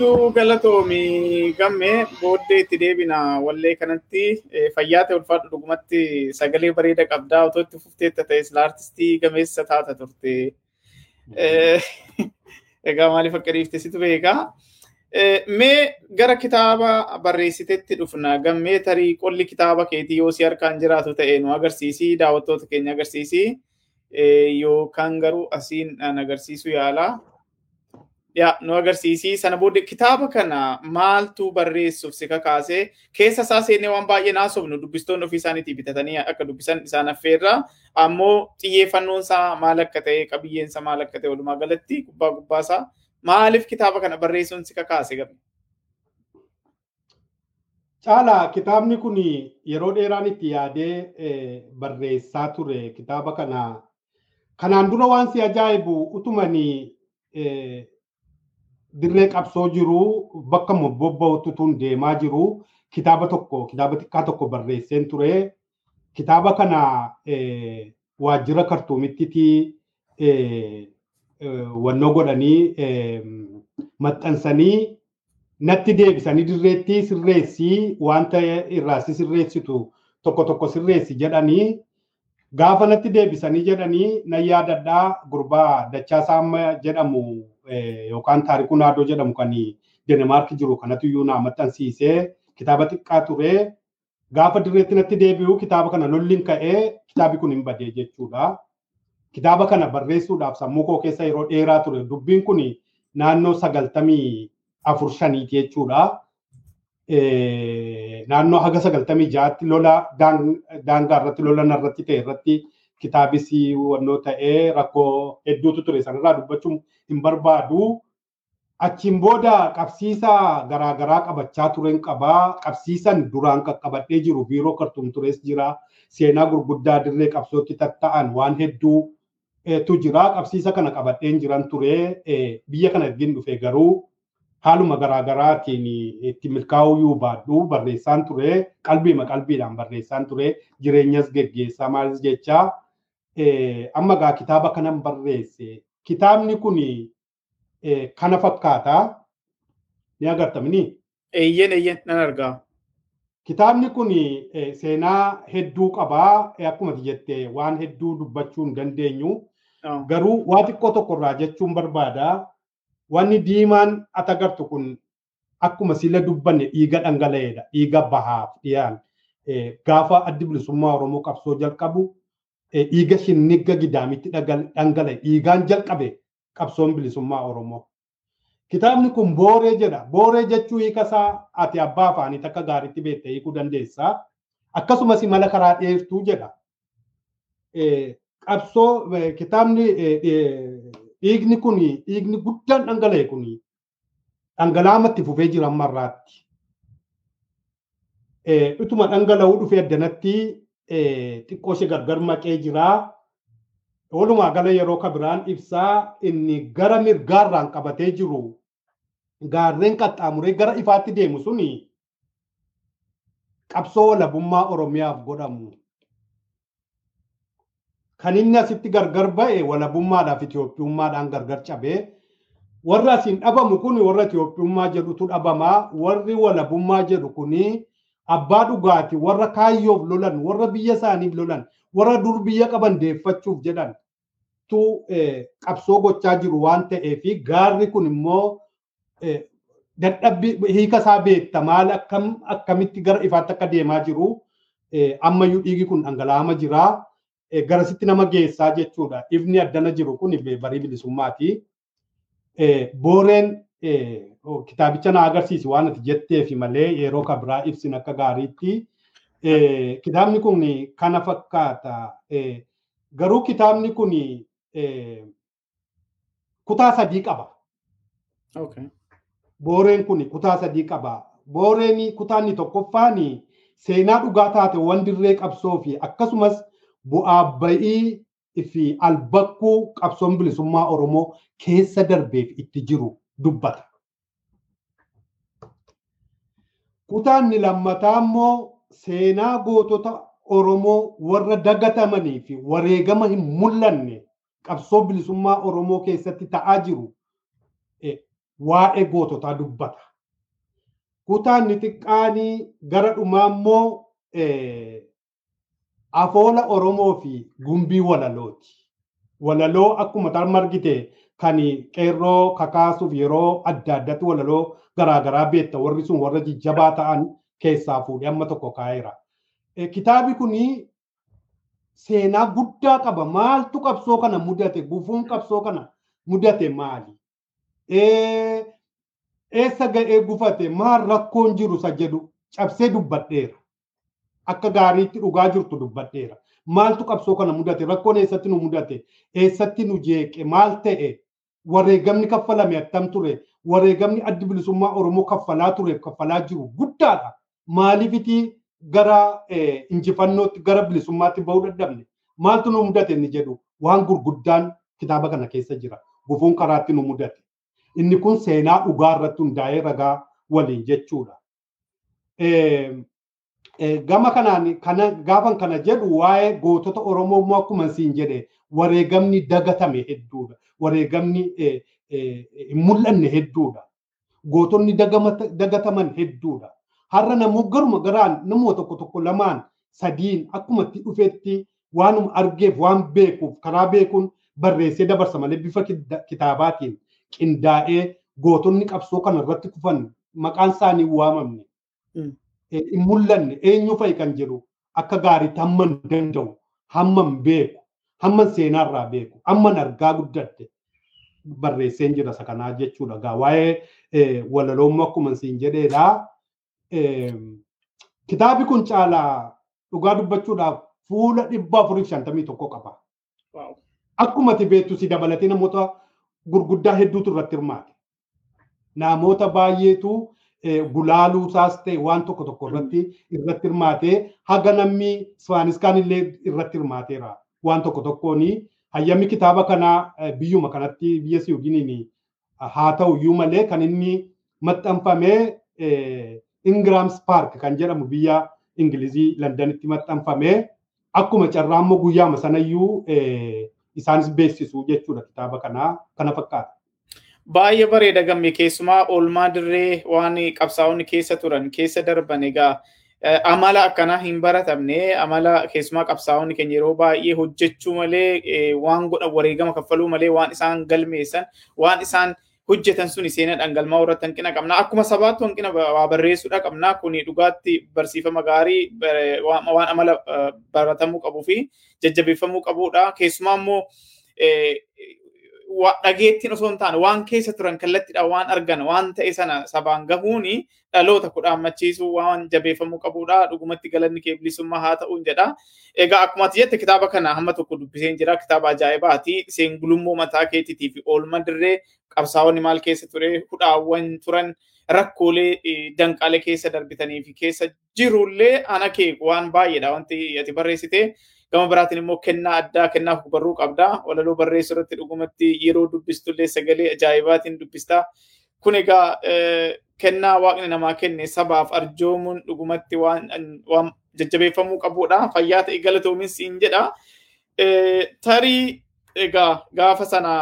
Hedduu galatoomi gamme booddee itti deebina wallee kanatti eh, fayyaa ta'e ulfaadhu dhugumatti sagalee bareeda qabdaa otoo itti fufteetta ta'e sila artistii gameessa taata turte. Eh, Egaa maaliif akka dhiifte situ beekaa. Eh, Mee gara kitaaba barreessitetti dhufna gammee tarii qolli kitaaba keetii yoo si harkaan jiraatu ta'e nu agarsiisii daawwattoota keenya agarsiisii yookaan garuu asiin agarsiisu yaalaa. Yaa nu agarsiisii sana booda kitaaba kana maaltu barreessuuf si kakaase keessa isaa seennee waan baay'ee naasofnu dubbistoonni ofii isaaniitii bitatanii akka dubbisan isaan affeerra ammoo xiyyeeffannoon isaa maal akka ta'e qabiyyeen isaa maal akka ta'e walumaa galatti gubbaa gubbaa isaa maaliif kitaaba kana barreessuun si kakaase gabe? Caalaa kitaabni kun yeroo dheeraan itti yaadee eh, barreessaa ture kitaaba kana kanaan dura waan si ajaa'ibu utumanii eh, dirree qabsoo jiru bakka bobba'utu tun deemaa jiru kitaaba tokko kitaaba xiqqaa tokko barreesseen ture. Kitaaba kana waajjira kartuumitti wannoo godhanii maxxansanii natti deebisanii dirreetti sirreessii wanta irraa si sirreessitu tokko tokko sirreessi jedhanii gaafa natti deebisanii jedhanii nan yaadadhaa gurbaa dachaa saamma jedhamu yookaan taarikuu naadoo jedhamu kan Deenmaark jiru kanatu iyyuu naa maxxansiisee kitaaba xiqqaa ture gaafa dirreetti natti deebi'u kitaaba kana lolliin ka'ee kitaabi kun hin badee jechuudha. Kitaaba kana barreessuudhaaf sammuu koo keessa yeroo dheeraa ture dubbiin kun naannoo sagaltamii afur shaniiti jechuudha. Naannoo haga sagaltamii ja'aatti lola daangaa irratti lola narratti ta'e irratti kitaabis wannoo ta'ee rakkoo hedduutu ture sanarraa dubbachuun hin barbaadu. Achiin booda qabsiisa garaagaraa qabachaa turen qabaa. Qabsiisan duraan qaqqabadhee jiru biiroo kartuum tures jira. Seenaa gurguddaa dirree qabsootti tatta'an waan hedduu tu jira. Qabsiisa kana qabadheen jiran ture. Biyya kana ergin dhufe garuu haaluma garaagaraatiin itti milkaa'uu baadhu barreessaan ture qalbiima qalbiidhaan barreessaan ture jireenyas geggeessaa maalis jechaa amma gaa kitaaba kanan barreesse kitaabni kun kana fakkaata ni agartamni. Eeyyen eeyyen nan argaa. Kitaabni kun seenaa hedduu qabaa akkuma jette waan hedduu dubbachuu hin dandeenyu garuu waa xiqqoo tokkorraa jechuun barbaada. Wanni diimaan ati agartu kun akkuma sila dubbanne dhiiga dhangala'eedha. Dhiiga bahaaf dhiyaan gaafa addi bilisummaa Oromoo qabsoo jalqabu dhiiga shinniga gidaamitti dhangala'e dhiigaan jalqabe qabsoon bilisummaa Oromoo. Kitaabni kun booree jedha. Booree jechuu hiika isaa ati abbaa afaanii takka gaariitti beekte hiikuu dandeessa. Akkasumas mala karaa dheertuu jedha. Qabsoo kitaabni dhiigni kun dhiigni guddaan dhangala'e kun dhangalaamatti fufee jira ammarraatti. Utuma dhangala'uu dhufee addanatti xiqqoo ishee gargar maqee jira. Walumaa gala yeroo kabiraan ibsaa inni gara mirgaarraan qabatee jiru gaarreen qaxxaamuree gara ifaatti deemu suni qabsoo walabummaa Oromiyaaf godhamu. Kan inni asitti gargar ba'e walabummaadhaaf Itoophiyummaadhaan gargar cabee warri asiin dhabamu kun warra Itoophiyummaa jedhutu dhabamaa warri walabummaa jedhu kuni abbaa dhugaati warra kaayyoof lolan warra biyya isaaniif lolan warra dur biyya qaban deeffachuuf jedhan tu qabsoo gochaa jiru waan ta'eef gaarri kun immoo dadhabbi hiika isaa beekta. Maal akkam akkamitti gara ifaatti akka deemaa jiru? Ammayyuu dhiigi kun dhangala'ama jira garasitti nama geessaa jechuudha. Ifni addana jiru kun barii bilisummaati. Booreen kitaabicha na agarsiisi waan ati jetteefi malee yeroo kabraa ibsin akka gaariitti kitaabni kun kana fakkaata garuu kitaabni kun kutaa sadii qaba. Booreen kun kutaa sadii qaba. Booreen kutaanni tokkoffaan seenaa dhugaa taateewwan dirree qabsoo fi akkasumas bu'aa ba'ii fi albakkuu qabsoon bilisummaa Oromoo keessa darbeef itti jiru dubbata. Kutaanni lammataa immoo seenaa gootota Oromoo warra dagatamanii fi wareegama hin mul'anne qabsoo bilisummaa Oromoo keessatti ta'aa jiru waa'ee goototaa dubbata. Kutaanni xiqqaanii gara dhumaa immoo afoola Oromoo fi gumbii walalooti. Walaloo akkuma tarma argite kan qeerroo kakaasuuf yeroo adda addatti walaloo garaagaraa beekta warri sun warra jijjabaa ta'an keessaa fuudhee amma tokko kaa'eera. Kitaabi kun seenaa guddaa qaba. Maaltu qabsoo kana mudate? Gufuun qabsoo kana mudate maali? Eessa ga'ee gufate? Maal rakkoon jiru isa jedhu cabsee dubbadheera. Akka gaariitti dhugaa jirtu dubbadheera. Maaltu qabsoo kana mudate? Rakkoon eessatti nu mudate? Eessatti nu jeeqe? Maal ta'e? Wareegamni kaffalame attam ture? Wareegamni addi bilisummaa Oromoo kaffalaa tureef kaffalaa jiru guddaadha. Maaliifiti gara injifannootti gara bilisummaatti bahuu dadhabne? Maaltu nu mudate inni jedhu waan gurguddaan kitaaba kana keessa jira. Gufuun karaatti nu mudate. Inni kun seenaa dhugaa irratti hundaa'ee ragaa waliin jechuudha. Gama kanaan kana gaafan kana jedhu waa'ee gootota Oromoo immoo akkuma siin jedhe wareegamni dagatame hedduudha. Wareegamni hin mul'anne hedduudha. Gootonni dagataman hedduudha. Har'a namuu garuma garaan namoota tokko tokko lamaan sadiin akkuma itti dhufetti waanuma argeef waan beekuuf karaa beekuun barreessee dabarsa malee bifa kitaabaatiin qindaa'ee gootonni qabsoo kana irratti kufan maqaan isaanii waamamne. Hin mul'anne eenyu fa'i kan jedhu akka gaariitti hamman danda'u hamman beeku hamman seenaarraa beeku hamman argaa guddadde barreesseen jira isa kanaa jechuudha. Gaa waa'ee walaloommoo akkuma siin jedheedhaa. Kitaabi kun caalaa dhugaa dubbachuudhaaf fuula dhibba afurii shantamii tokko qaba. Akkuma ati beektu si dabalatee namoota gurguddaa hedduutu irratti hirmaate. Namoota baay'eetu gulaaluu isaas ta'e waan tokko tokko irratti irratti hirmaatee haga namni Isfaaniskaan illee irratti hirmaateera. Waan tokko tokkoon hayyamni kitaaba kanaa biyyuma kanatti biyya Siwiidiniin haa ta'u iyyuu malee kan inni maxxanfamee Ingrams Park kan jedhamu biyya Ingilizii Londanitti maxxanfamee akkuma carraa immoo guyyaama sanayyuu isaanis beeksisu jechuudha kitaaba kanaa kana fakkaata. Baay'ee bareeda gamme keessumaa oolmaa dirree waan qabsaa'onni keessa turan keessa darban egaa amala akkanaa hin baratamne amala keessumaa qabsaa'onni keenya yeroo baay'ee hojjechuu malee waan godhan wareegama kaffaluu malee waan isaan galmeessan waan isaan hojjetan suni seenaa dhangalmaa irratti hanqina qabna. Akkuma sabaatti hanqina waa barreessuudha qabna. Kuni dhugaatti barsiifama gaarii waan amala baratamuu qabuu fi jajjabeeffamuu qabudha. Keessumaa immoo dhageettiin osoo hin taane waan keessa turan kallattiidhaan waan argan waan ta'e sana sabaan gahuun dhaloota kudhaammachiisuu waan jabeeffamuu qabudha. Dhugumatti galanni kee bilisummaa haa ta'uun jedha. Egaa akkuma ati jette kitaaba kana hamma tokko dubbiseen jira. Kitaaba ajaa'ibaati. Seengulummoo mataa keetiitii fi oolma dirree qabsaa'onni maal keessa ture hudhaawwan turan rakkoolee danqaalee keessa darbitanii fi keessa jirullee ana kee waan baay'eedha wanti ati barreessite. Gama biraatiin immoo kennaa addaa kennaaf barruu qabda. Walaloo barreessuu irratti dhugumatti yeroo dubbistullee sagalee ajaa'ibaatiin dubbista. Kun egaa kennaa waaqni namaa kenne sabaaf arjoomuun dhugumatti waan jajjabeeffamuu qabudha. Fayyaa ta'e galatoomis siin jedha. Tarii egaa gaafa sana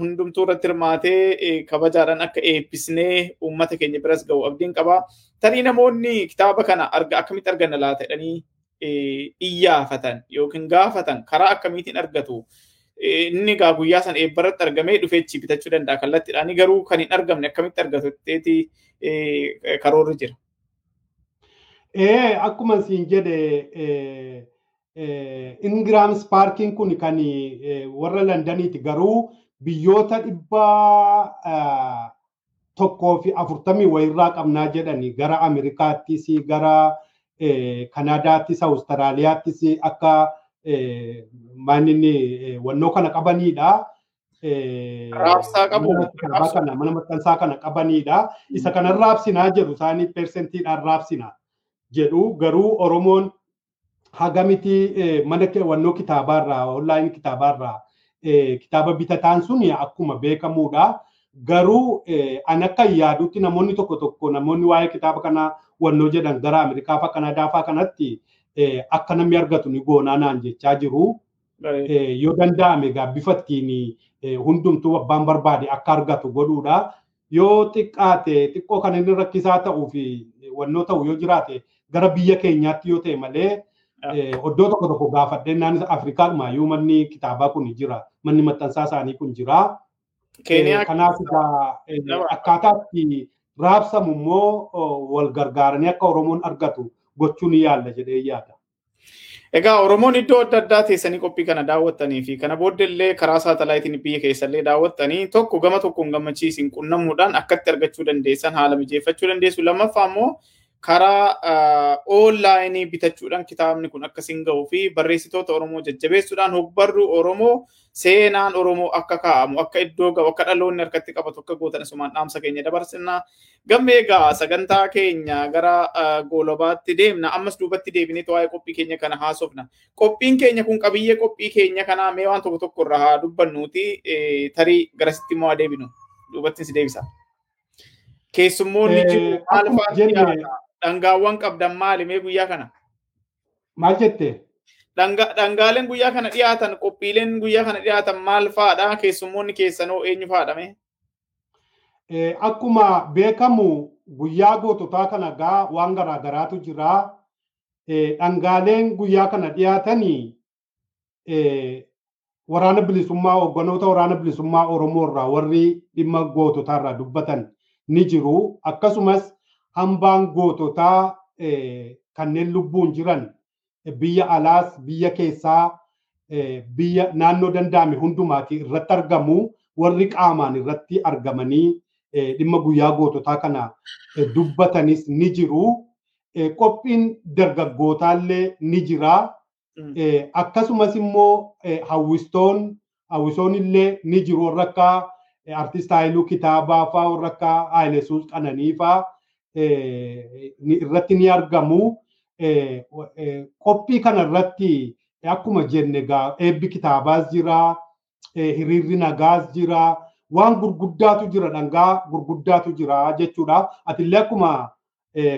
hundumtuu irratti hirmaatee kabajaadhaan akka eebbisnee uummata keenya biras ga'u abdiin qaba. Tarii namoonni kitaaba kana akkamitti arganna laata jedhanii iyyaafatan yookiin gaafatan karaa akkamiitiin argatu. Inni egaa guyyaa sana eebbarratti argamee dhufeechi bitachuu danda'a kallattiidhaan garuu kan hin argamne akkamitti argatu ta'eeti karoorri jira. Akkuma siin jedhe Ingrams Paarkiin kun kan warra Londaniiti garuu biyyoota dhibba tokkoo fi afurtamii wayirraa qabnaa jedhani gara Ameerikaattis gara Kanaadaattis Awustiraaliyaattis akka maaninni wannoo kana qabanidha. Raabsaa qabu. Mana maxxansaa kana qabanidha. Isa kana raabsinaa jedhu isaanii persentiidhaan raabsina jedhu garuu Oromoon hagamiti mana wannoo kitaabaarraa onlaayinii kitaabaarraa kitaaba bitataan sun akkuma beekamudha. Garuu an akka yaadutti namoonni tokko tokko namoonni waa'ee kitaaba kanaa wannoo jedhan gara Ameerikaa fa'aa Kanaadaa fa'aa kanatti akka namni argatu ni goonaa naan jechaa jiru. Yoo danda'ame egaa bifa ittiin hundumtuu abbaan barbaade akka argatu godhuudha. Yoo xiqqaate xiqqoo kan inni rakkisaa ta'uu fi wannoo ta'u yoo jiraate gara biyya keenyaatti yoo ta'e malee iddoo tokko tokko gaafadheen naannis Afrikaadhuma yoo manni kitaabaa kun jira. Manni maxxansaa isaanii kun jira. Kanaaf akkaataa itti raabsamu immoo wal gargaaranii akka Oromoon argatu gochuu ni yaalla jedhee yaada. Egaa Oromoon iddoo adda addaa teessanii qophii kana daawwattanii fi kana booda illee karaa saatalaayitiin biyya keessallee daawwattanii tokko gama tokkoon gammachiisin qunnamuudhaan akkatti argachuu dandeessan haala mijeeffachuu dandeessu. Lammaffaa immoo karaa oonlaayinii bitachuudhaan kitaabni kun akkasiin gahuu fi barreessitoota Oromoo jajjabeessuudhaan hogbarru Oromoo seenaan Oromoo akka kaa'amu akka iddoo gahu akka dhaloonni harkatti qabatu akka gootan asumaan dhaamsa keenya dabarsina. Gamme egaa sagantaa keenya gara goolobaatti deemna ammas duubatti deebinee waa'ee qophii keenya kana haasofna. Qophiin keenya kun qabiyyee qophii keenya kanaa mee waan tokko tokko irraa haa dubbannuuti tarii garasitti immoo haa deebinu duubatti si deebisa. Keessummoonni jiru maal fa'aa dhangaawwan qabdan maali mee guyyaa kana? Maal jettee? Dhangaaleen guyyaa kana dhiyaatan qophiileen guyyaa kana dhiyaatan maal fa'aadha? Keessummoonni keessanoo eenyu fa'aadha mee? Akkuma beekamu guyyaa goototaa kana gaa waan garaa garaatu jira. Dhangaaleen guyyaa kana dhiyaatanii waraana bilisummaa hogganoota waraana bilisummaa Oromoo irraa warri dhimma goototaa irraa dubbatan ni jiru. Akkasumas hambaan goototaa kanneen lubbuun jiran biyya alaas biyya keessaa biyya naannoo danda'ame hundumaati irratti argamu warri qaamaan irratti argamanii dhimma guyyaa goototaa kana dubbatanis ni jiru. Qophiin dargaggootallee ni jira. Akkasumas immoo hawwistoon hawwisoon illee ni jiru warra akka artist Haayiluu Kitaabaa fa'aa warra akka Haayilee Suus Qananii fa'aa irratti ni argamu. Qophii kana irratti akkuma jenne eebbi kitaabaas jira, hiriirri nagaas jira, waan gurguddaatu jira dhangaa gurguddaatu jira jechuudha. Atillee akkuma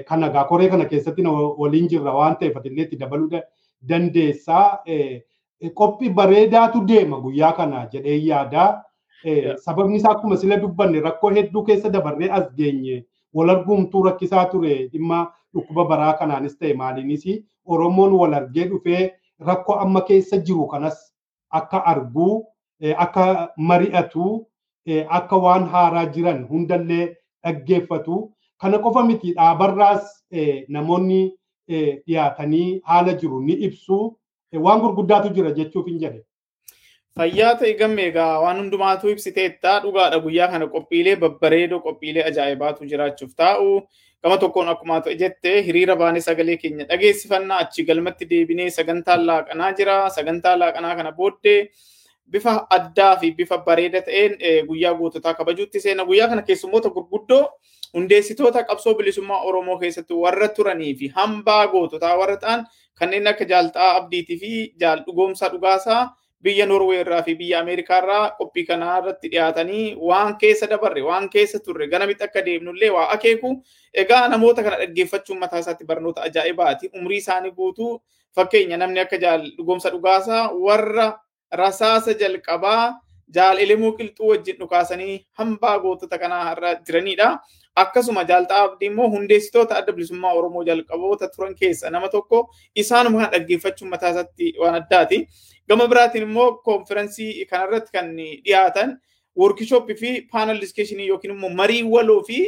kan nagaa koree kana keessatti waliin jirra waan ta'eef atillee itti dabaluu dandeessaa. Qophii bareedaatu deema guyyaa kana jedhee yaada. Sababni isaa akkuma sila dubbanne rakkoo hedduu keessa dabarree as geenye wal arguumtuu rakkisaa ture dhimma dhukkuba baraa kanaanis ta'e maaliinis Oromoon wal argee dhufee rakkoo amma keessa jiru kanas akka arguu akka mari'atu akka waan haaraa jiran hundallee dhaggeeffatu. Kana qofa miti dhaabarraas namoonni dhiyaatanii haala jiru ni ibsu. Waan gurguddaatu jira jechuuf hin jedhe. Fayyaa ta'e gamme egaa waan hundumaatu ibsiteetta dhugaadha guyyaa kana qophiilee babbareedoo qophiilee ajaa'ibaatu jiraachuuf taa'u. Gama tokkoon akkuma jette hiriira baanee sagalee keenya dhageessifannaa achi galmatti deebinee sagantaan laaqanaa jira. Sagantaa laaqanaa kana booddee bifa addaa fi bifa bareeda ta'een guyyaa goototaa kabajuutti seena. Guyyaa kana keessummoota gurguddoo hundeessitoota qabsoo bilisummaa Oromoo keessatti warra turanii fi hambaa goototaa warra ta'an kanneen akka jaalxaa abdiitii fi jaal dhugoomsaa dhugaasaa biyya Norwee irraa fi biyya Ameerikaa irraa qophii kanaa irratti dhiyaatanii waan keessa dabarre waan keessa turre ganamitti akka deemnullee waa akeeku. Egaa namoota kana dhaggeeffachuun mataa isaatti barnoota ajaa'ibaati. Umrii isaanii guutuu fakkeenya namni akka dhugoomsa dhugaasaa warra rasaasa jalqabaa jaal Ilimuu Qilxuu wajjin dhukaasanii hambaa gootota kanaa irra jiranidha. Akkasuma jaalxaa abdii immoo hundeessitoota adda bilisummaa Oromoo jalqaboota turan keessa nama tokko isaanuma kana dhaggeeffachuun mataa isaatti waan addaati. Gama biraatiin immoo konfiraansii kanarratti kan dhiyaatan workishooppii fi paanal diskeshinii yookiin immoo marii waloo fi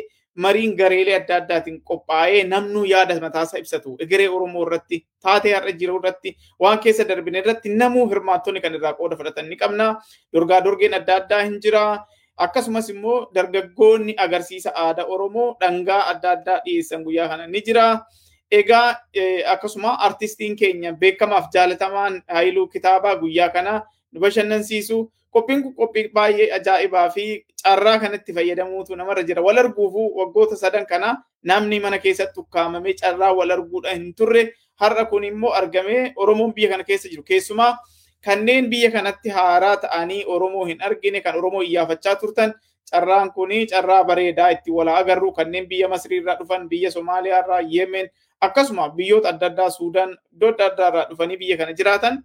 mariin gareelee adda addaatiin qophaa'ee namnuu yaada mataasaa ibsatu egeree Oromoo irratti taatee har'a jiru irratti waan keessa darbine irratti namuu hirmaattonni kan irraa qooda fudhatan ni qabna. Dorgaa dorgeen adda addaa hin jira. Akkasumas immoo dargaggoonni agarsiisa aadaa Oromoo dhangaa adda addaa dhiyeessan guyyaa kana ni jira. Egaa akkasuma artistiin keenya beekamaaf jaalatamaan Haayiluu Kitaabaa guyyaa kana nu bashannansiisu. Qophiin kun qophii baay'ee ajaa'ibaa fi carraa kanatti fayyadamuutu namarra jira. Wal arguufuu waggoota sadan kana namni mana keessatti ukkaamamee carraa wal arguudha hin turre. Har'a kun immoo argamee Oromoon biyya kana keessa jiru. Keessumaa kanneen biyya kanatti haaraa ta'anii Oromoo hin argine kan Oromoo iyyaafachaa turtan carraan kun carraa bareedaa itti wal agarru kanneen biyya Masrii irraa dhufan biyya Somaaliyaa irraa Yemen akkasuma biyyoota adda addaa Suudaan iddoo adda addaa irraa dhufanii biyya kana jiraatan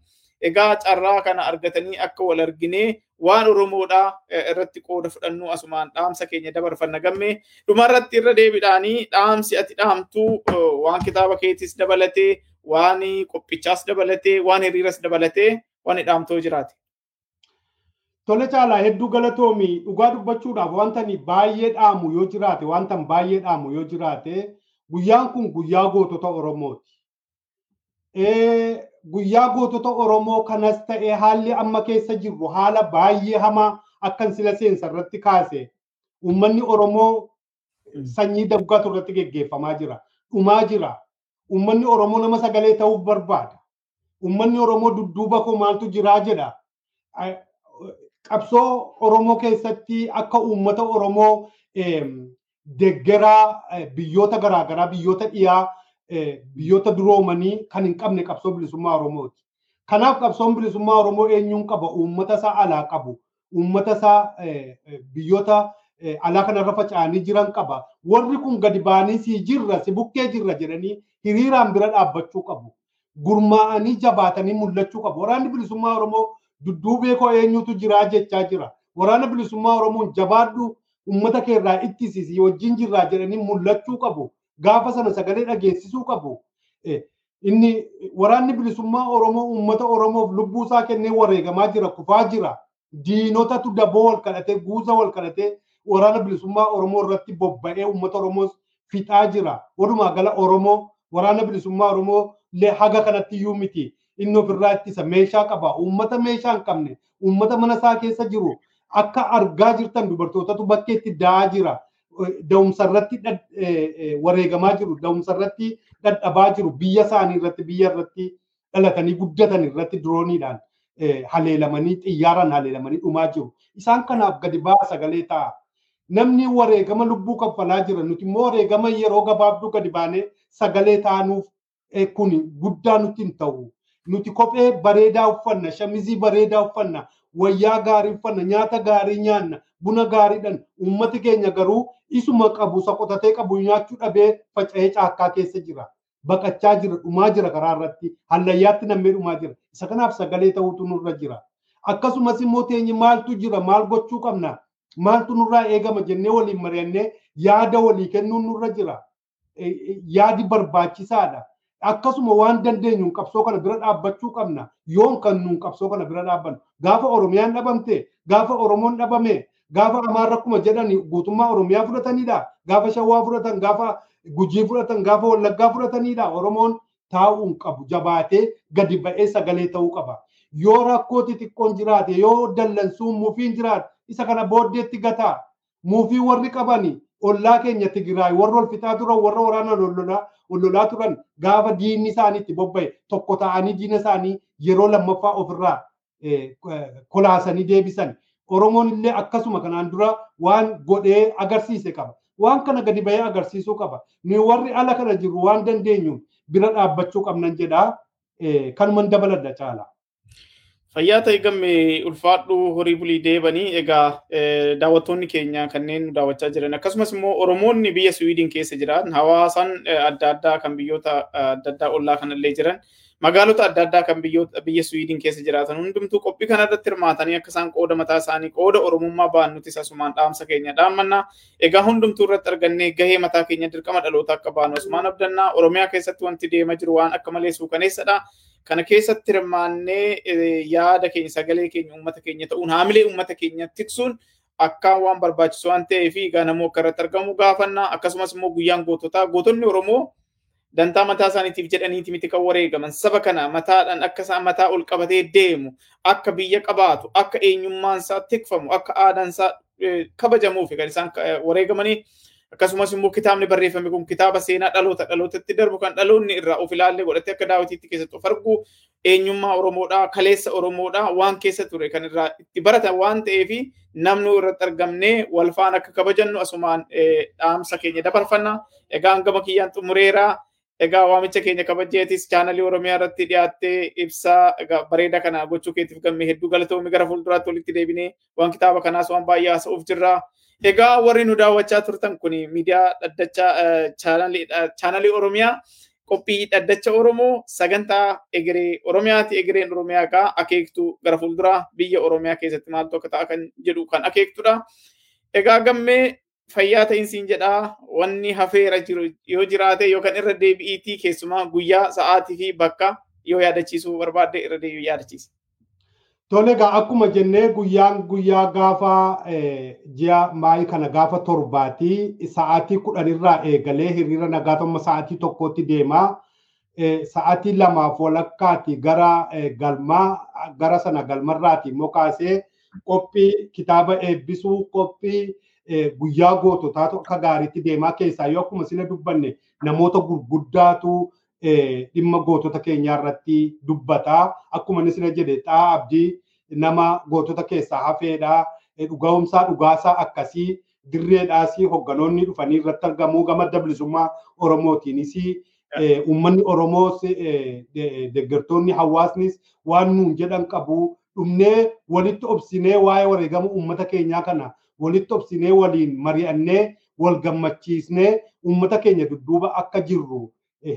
egaa carraa kana argatanii akka wal arginee waan Oromoodhaa irratti qooda fudhannu asumaan dhaamsa keenya dabarfanna gammee dhumarratti irra deebiidhaanii dhaamsi ati dhaamtuu waan kitaaba keetis dabalatee waan qophichaas dabalatee waan hiriiras dabalatee waan dhaamtoo jiraate. Tole caalaa hedduu galatoomi dhugaa dubbachuudhaaf wanta baay'ee dhaamu yoo jiraate wanta baay'ee dhaamu yoo jiraate guyyaan kun guyyaa gootota Oromooti. Guyyaa gootota Oromoo kanas ta'ee haalli amma keessa jirru haala baay'ee hamaa akkan sila seensa irratti kaase uummanni Oromoo sanyii dabgaatu irratti geggeeffamaa jira. Dhumaa jira. Uummanni Oromoo nama sagalee ta'uuf barbaada. Uummanni Oromoo dudduuba koo maaltu jiraa jedha. Qabsoo Oromoo keessatti akka uummata Oromoo deggeraa biyyoota garaagaraa biyyoota dhiyaa biyyoota duroomanii kan hin qabne qabsoo bilisummaa Oromooti. Kanaaf qabsoon bilisummaa Oromoo eenyuun qaba? Uummata isaa alaa qabu. Uummata isaa biyyoota alaa kanarra faca'anii jiran qaba. Warri kun gadi ba'anii si jirra, si bukkee jirra jedhanii hiriiraan bira dhaabbachuu qabu. Gurmaa'anii jabaatanii mul'achuu qabu. Waraanni bilisummaa Oromoo dudduubee koo eenyutu jiraa jechaa jira. Waraana bilisummaa Oromoon jabaadhu uummata keerraa ittisisi wajjin jirraa jedhanii mul'achuu qabu. Gaafa sana sagalee dhageessisuu qabu. Inni waraanni bilisummaa Oromoo uummata Oromoof lubbuu isaa kennee wareegamaa jira, kufaa jira. Diinotatu daboo wal kadhatee, guuza wal kadhatee waraana bilisummaa Oromoo irratti bobba'ee uummata Oromoos fixaa jira. Walumaa gala Oromoo waraana bilisummaa Oromoo illee haga kanatti iyyuu miti. Inni ofirraa ittisa meeshaa qaba. Uummata meeshaa hin qabne, uummata mana isaa keessa jiru akka argaa jirtan dubartootatu bakkeetti da'aa jira. Da'umsa irratti wareegamaa jiru. Da'umsa irratti dadhabaa jiru. Biyya isaanii irratti biyya irratti dhalatanii guddatan irratti dirooniidhaan haleelamanii xiyyaaraan haleelamanii dhumaa jiru. Isaan kanaaf gadi ba'a sagalee ta'a. Namni wareegama lubbuu kaffalaa jira. Nuti immoo wareegama yeroo gabaabduu gadi baanee sagalee ta'anuuf kun guddaa nutti hin ta'u. Nuti kophee bareedaa uffanna, shamizii bareedaa uffanna, wayyaa gaarii uffanna, nyaata gaarii nyaanna, buna gaariidhaan uummati keenya garuu isuma qabu isa qotatee qabu nyaachuu dhabee faca'ee caakkaa keessa jira. Baqachaa jira, dhumaa jira karaa irratti, hallayyaatti nammee dhumaa jira. Isa kanaaf sagalee ta'uutu nurra jira. Akkasumas immoo teenye maaltu jira, maal gochuu qabna, maaltu nurraa eegama jennee waliin mari'annee yaada walii kennuun nurra jira. Yaadi barbaachisaadha. Akkasuma waan dandeenyu qabsoo kana bira dhaabbachuu qabna. Yoom kan nuun qabsoo kana bira dhaabbannu. Gaafa Oromiyaan dhabamte, gaafa Oromoon dhabame, gaafa Amaarri akkuma jedhan guutummaa Oromiyaa fudhatanidha. Gaafa Shawaa fudhatan, gaafa Gujii fudhatan, gaafa Wallaggaa fudhatanidha. Oromoon taa'uun qabu jabaatee gadi ba'ee sagalee ta'uu qaba. Yoo rakkoo xixiqqoon jiraate, yoo dallansuun muufiin jiraate, isa kana booddeetti gataa. Muufii warri qabani ollaa keenya Tigraay warra ol fixaa turan warra waraanaan ollolaa ollolaa turan gaafa diinni isaanii itti bobba'e tokko ta'anii diina isaanii yeroo lammaffaa ofirraa kolaasanii deebisan. Oromoon illee akkasuma kanaan dura waan godhee agarsiise qaba. Waan kana gadi bahee agarsiisuu qaba. Ni warri ala kana jiru waan dandeenyu bira dhaabbachuu qabnan jedhaa kanuman dabaladha caala. Fayyaa ta'e gamme ulfaadhu horii bulii deebanii egaa daawwattoonni keenya kanneen daawwachaa jiran akkasumas immoo Oromoonni biyya Suwiidin keessa jiran hawaasaan adda addaa kan biyyoota adda addaa ollaa kanallee jiran magaalota adda addaa kan biyya Suwiidin keessa jiraatan hundumtuu qophii kana irratti hirmaatanii akka isaan qooda mataa isaanii qooda Oromummaa ba'an nuti asumaan dhaamsa keenya dhaammanna. Egaa hundumtuu irratti argannee gahee mataa keenya dirqama dhaloota akka baanu asumaan abdannaa Oromiyaa keessatti wanti deemaa jiru waan akka malee suukaneessadha. Kana keessatti hirmaannee yaada keenya sagalee keenya uummata keenya ta'uun haamilee uummata keenya tiksuun akkaan waan barbaachisu waan ta'eef egaa namoo akka irratti argamu gaafanna akkasumas immoo guyyaan goototaa. Gootonni Oromoo dantaa mataa isaaniitiif jedhaniiti miti kan wareegaman. Saba kana mataadhaan akka isaan mataa ol qabatee deemu akka biyya qabaatu akka eenyummaan isaa tikfamu akka aadaan isaa kabajamuuf kan isaan wareegamanii akkasumas immoo kitaabni barreeffame kun kitaaba seenaa dhaloota dhalootatti darbu kan dhaloonni irraa of ilaallee godhatee akka daawwitiitti keessatti of argu eenyummaa Oromoodhaa kaleessa Oromoodhaa waan keessa ture kan irraa itti baratan waan ta'eef namni irratti argamnee wal faana akka kabajannu asumaan dhaamsa keenya dabarfanna. Egaa gama kiyyaan xumureeraa. Egaa waamicha keenya kabajeetis chaanalii Oromiyaa irratti dhiyaattee ibsaa bareeda kana gochuu keetiif gammee hedduu galatoomii gara fuulduraatti walitti deebinee waan kitaaba kanaas waan baay'ee haasa'uuf jirra. Egaa warri nu daawwachaa turtan kun miidiyaa dhaddachaa chaanalii Oromiyaa qophii dhaddacha Oromoo sagantaa egeree Oromiyaati. Egereen Oromiyaa egaa akeektuu gara fuulduraa biyya Oromiyaa keessatti maaltu akka ta'a kan jedhu kan akeektudha. Egaa gammee fayyaa ta'insiin jedhaa wanni hafeera jiru yoo jiraate yookaan irra deebi'iitii keessumaa guyyaa sa'aatii fi bakka yoo yaadachiisuu barbaadde irra deebi'uu yaadachiisa. Tole egaa akkuma jennee guyyaan guyyaa gaafa ji'a maayii kana gaafa torbaatii sa'aatii kudhanirraa eegalee hiriira nagaa tomma sa'aatii tokkotti deemaa. Sa'aatii lamaaf walakkaati gara galmaa gara sana galmarraati immoo kaasee qophii kitaaba eebbisuu qophii guyyaa goototaa akka gaariitti deemaa keessaa yoo akkuma sila dubbanne namoota gurguddaatu dhimma gootota keenyaa irratti dubbataa akkuma inni sila jedhe xaa abdii nama gootota keessaa hafeedhaa dhugaa'umsaa dhugaasaa akkasii dirreedhaas hogganoonni dhufanii irratti argamuu gama dablisummaa oromootiinis uummanni oromoos deeggartoonni hawaasnis waan nuun jedhan qabu. Dhumnee walitti obsinee waa'ee wareegama uummata keenyaa kana walitti obsinee waliin mari'annee wal gammachiisnee uummata keenya dudduuba akka jirru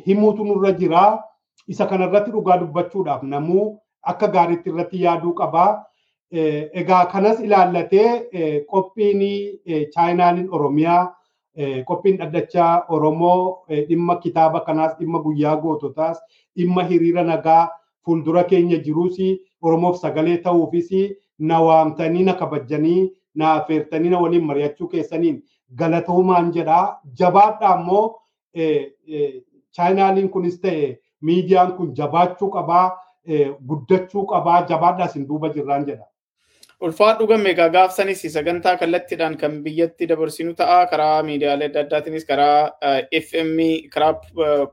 himuutu nurra jira. Isa kanarratti dhugaa dubbachuudhaaf namuu akka gaariitti irratti yaaduu qabaa. Egaa kanas ilaallatee qophiin chaayinaaliin Oromiyaa qophiin dhaddachaa Oromoo dhimma kitaaba kanaas dhimma guyyaa goototaas dhimma hiriira nagaa fuuldura keenya jiruus Oromoof sagalee ta'uufis na waamtanii na kabajanii na affeertanii na waliin mari'achuu keessaniin galatoomaan jedhaa. Jabaadhaa immoo chaayinaaliin kunis ta'e miidiyaan kun jabaachuu qabaa, guddachuu qabaa, jabaadhaas hin duuba jirraan jedha. Ulfaadhu gamme egaa gaafsanis sagantaa kallattiidhaan kan biyyatti dabarsinu ta'a karaa miidiyaalee adda addaatiinis karaa FM karaa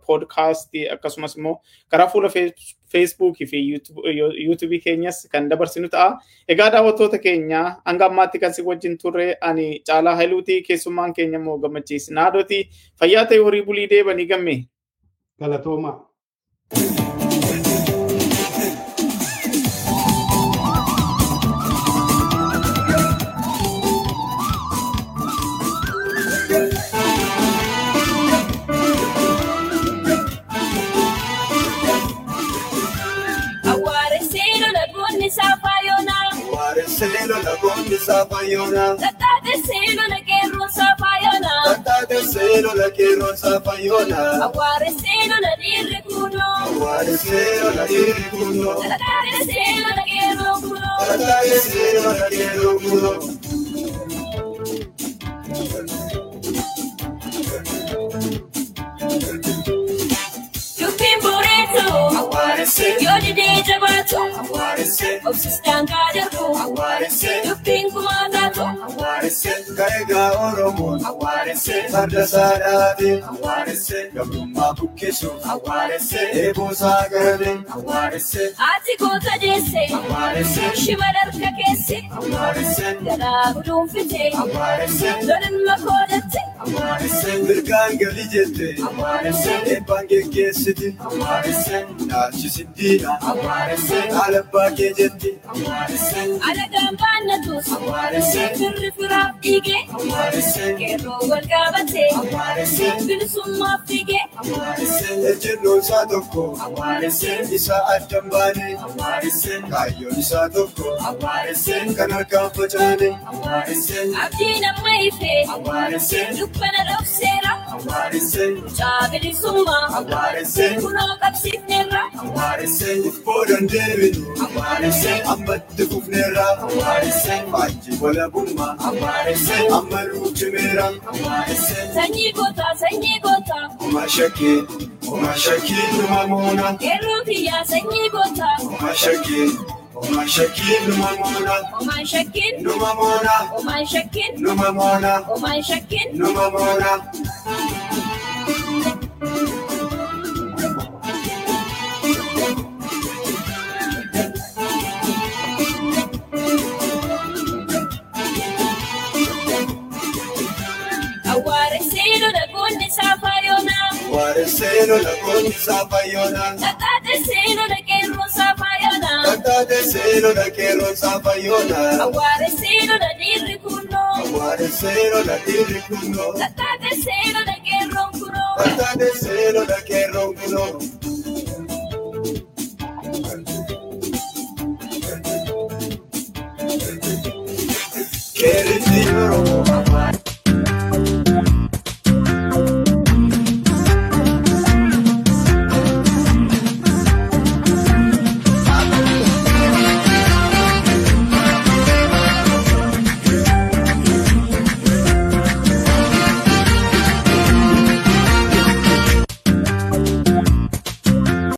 poodkaastii akkasumas immoo karaa fuula feesbuukii fi yuutuubii keenyas kan dabarsinu ta'a. Egaa daawwattoota keenya hanga ammaatti kan si wajjin turre ani caalaa hailuutii keessummaan keenya immoo gammachiis naadooti fayyaa ta'e horii bulii deebanii gamme. Dale, toma. Aguarecero, la buena sapayona. Aguarecero, la buena sapayona. Atardecero la que rosa payona. Atardecero la que rosa payona. La de recuno. Aguarecero la de recuno. La que rocuno. Atardecero la que rocuno. Yo pienso. Se, Dubin kumadato. Aware Se, Kaiga Oromon, Aware Se, Farda Sadati, Aware Se, Gabumma Bukesu, Aware Se, Ebo Sagarade, Aware Se, Ati kota jese. Aware Se, Shimadar kakesi. Aware Se, Gara gudun fite. Aware Se, Lonin makodatti. Aware Se, Mirgaan gali jette, Aware Se, Ebbaan geggeessiti, Aware Se, Naachi Siddiidha, Alabbaa kee jetti, Alagaan baannatus. Firri. Aware Se, Qeerroo wal qabatee. Aware Se, ejjennoon isaa tokko, isaa addan baane, Aware Se, kaayyoon isaa tokko, kan harkaan facaane, Abdiin amma ifee. Dubbana dhokseera. Aware Se, Mucaa bilisummaa. Aware Se, Kunoo qabsiifneerra. Aware Se, boodan deebinu, Aware Se, ammatti fufneerra, Aware Se, faajjii walabummaa, Aware Se, amma luuchimeera, Aware Se, Sanyii gootaa sanyii gootaa. Oma shakkii, Oma shakkii numa moona, Qeerroo kiyyaa sanyii gootaa. ومن شكين نمامونا ومن شكين نمامونا ومن شكين نمامونا ومن شكين نمامونا Guarda il seno, la conta sapaiona. La tata il seno, la che ruota. de cero la quiero zapayona. Aguare cero la dirri cuno. Aguare cero la dirri cuno. Tata de cero la quiero cuno. Tata de cero la quiero cuno. Querido, aguare.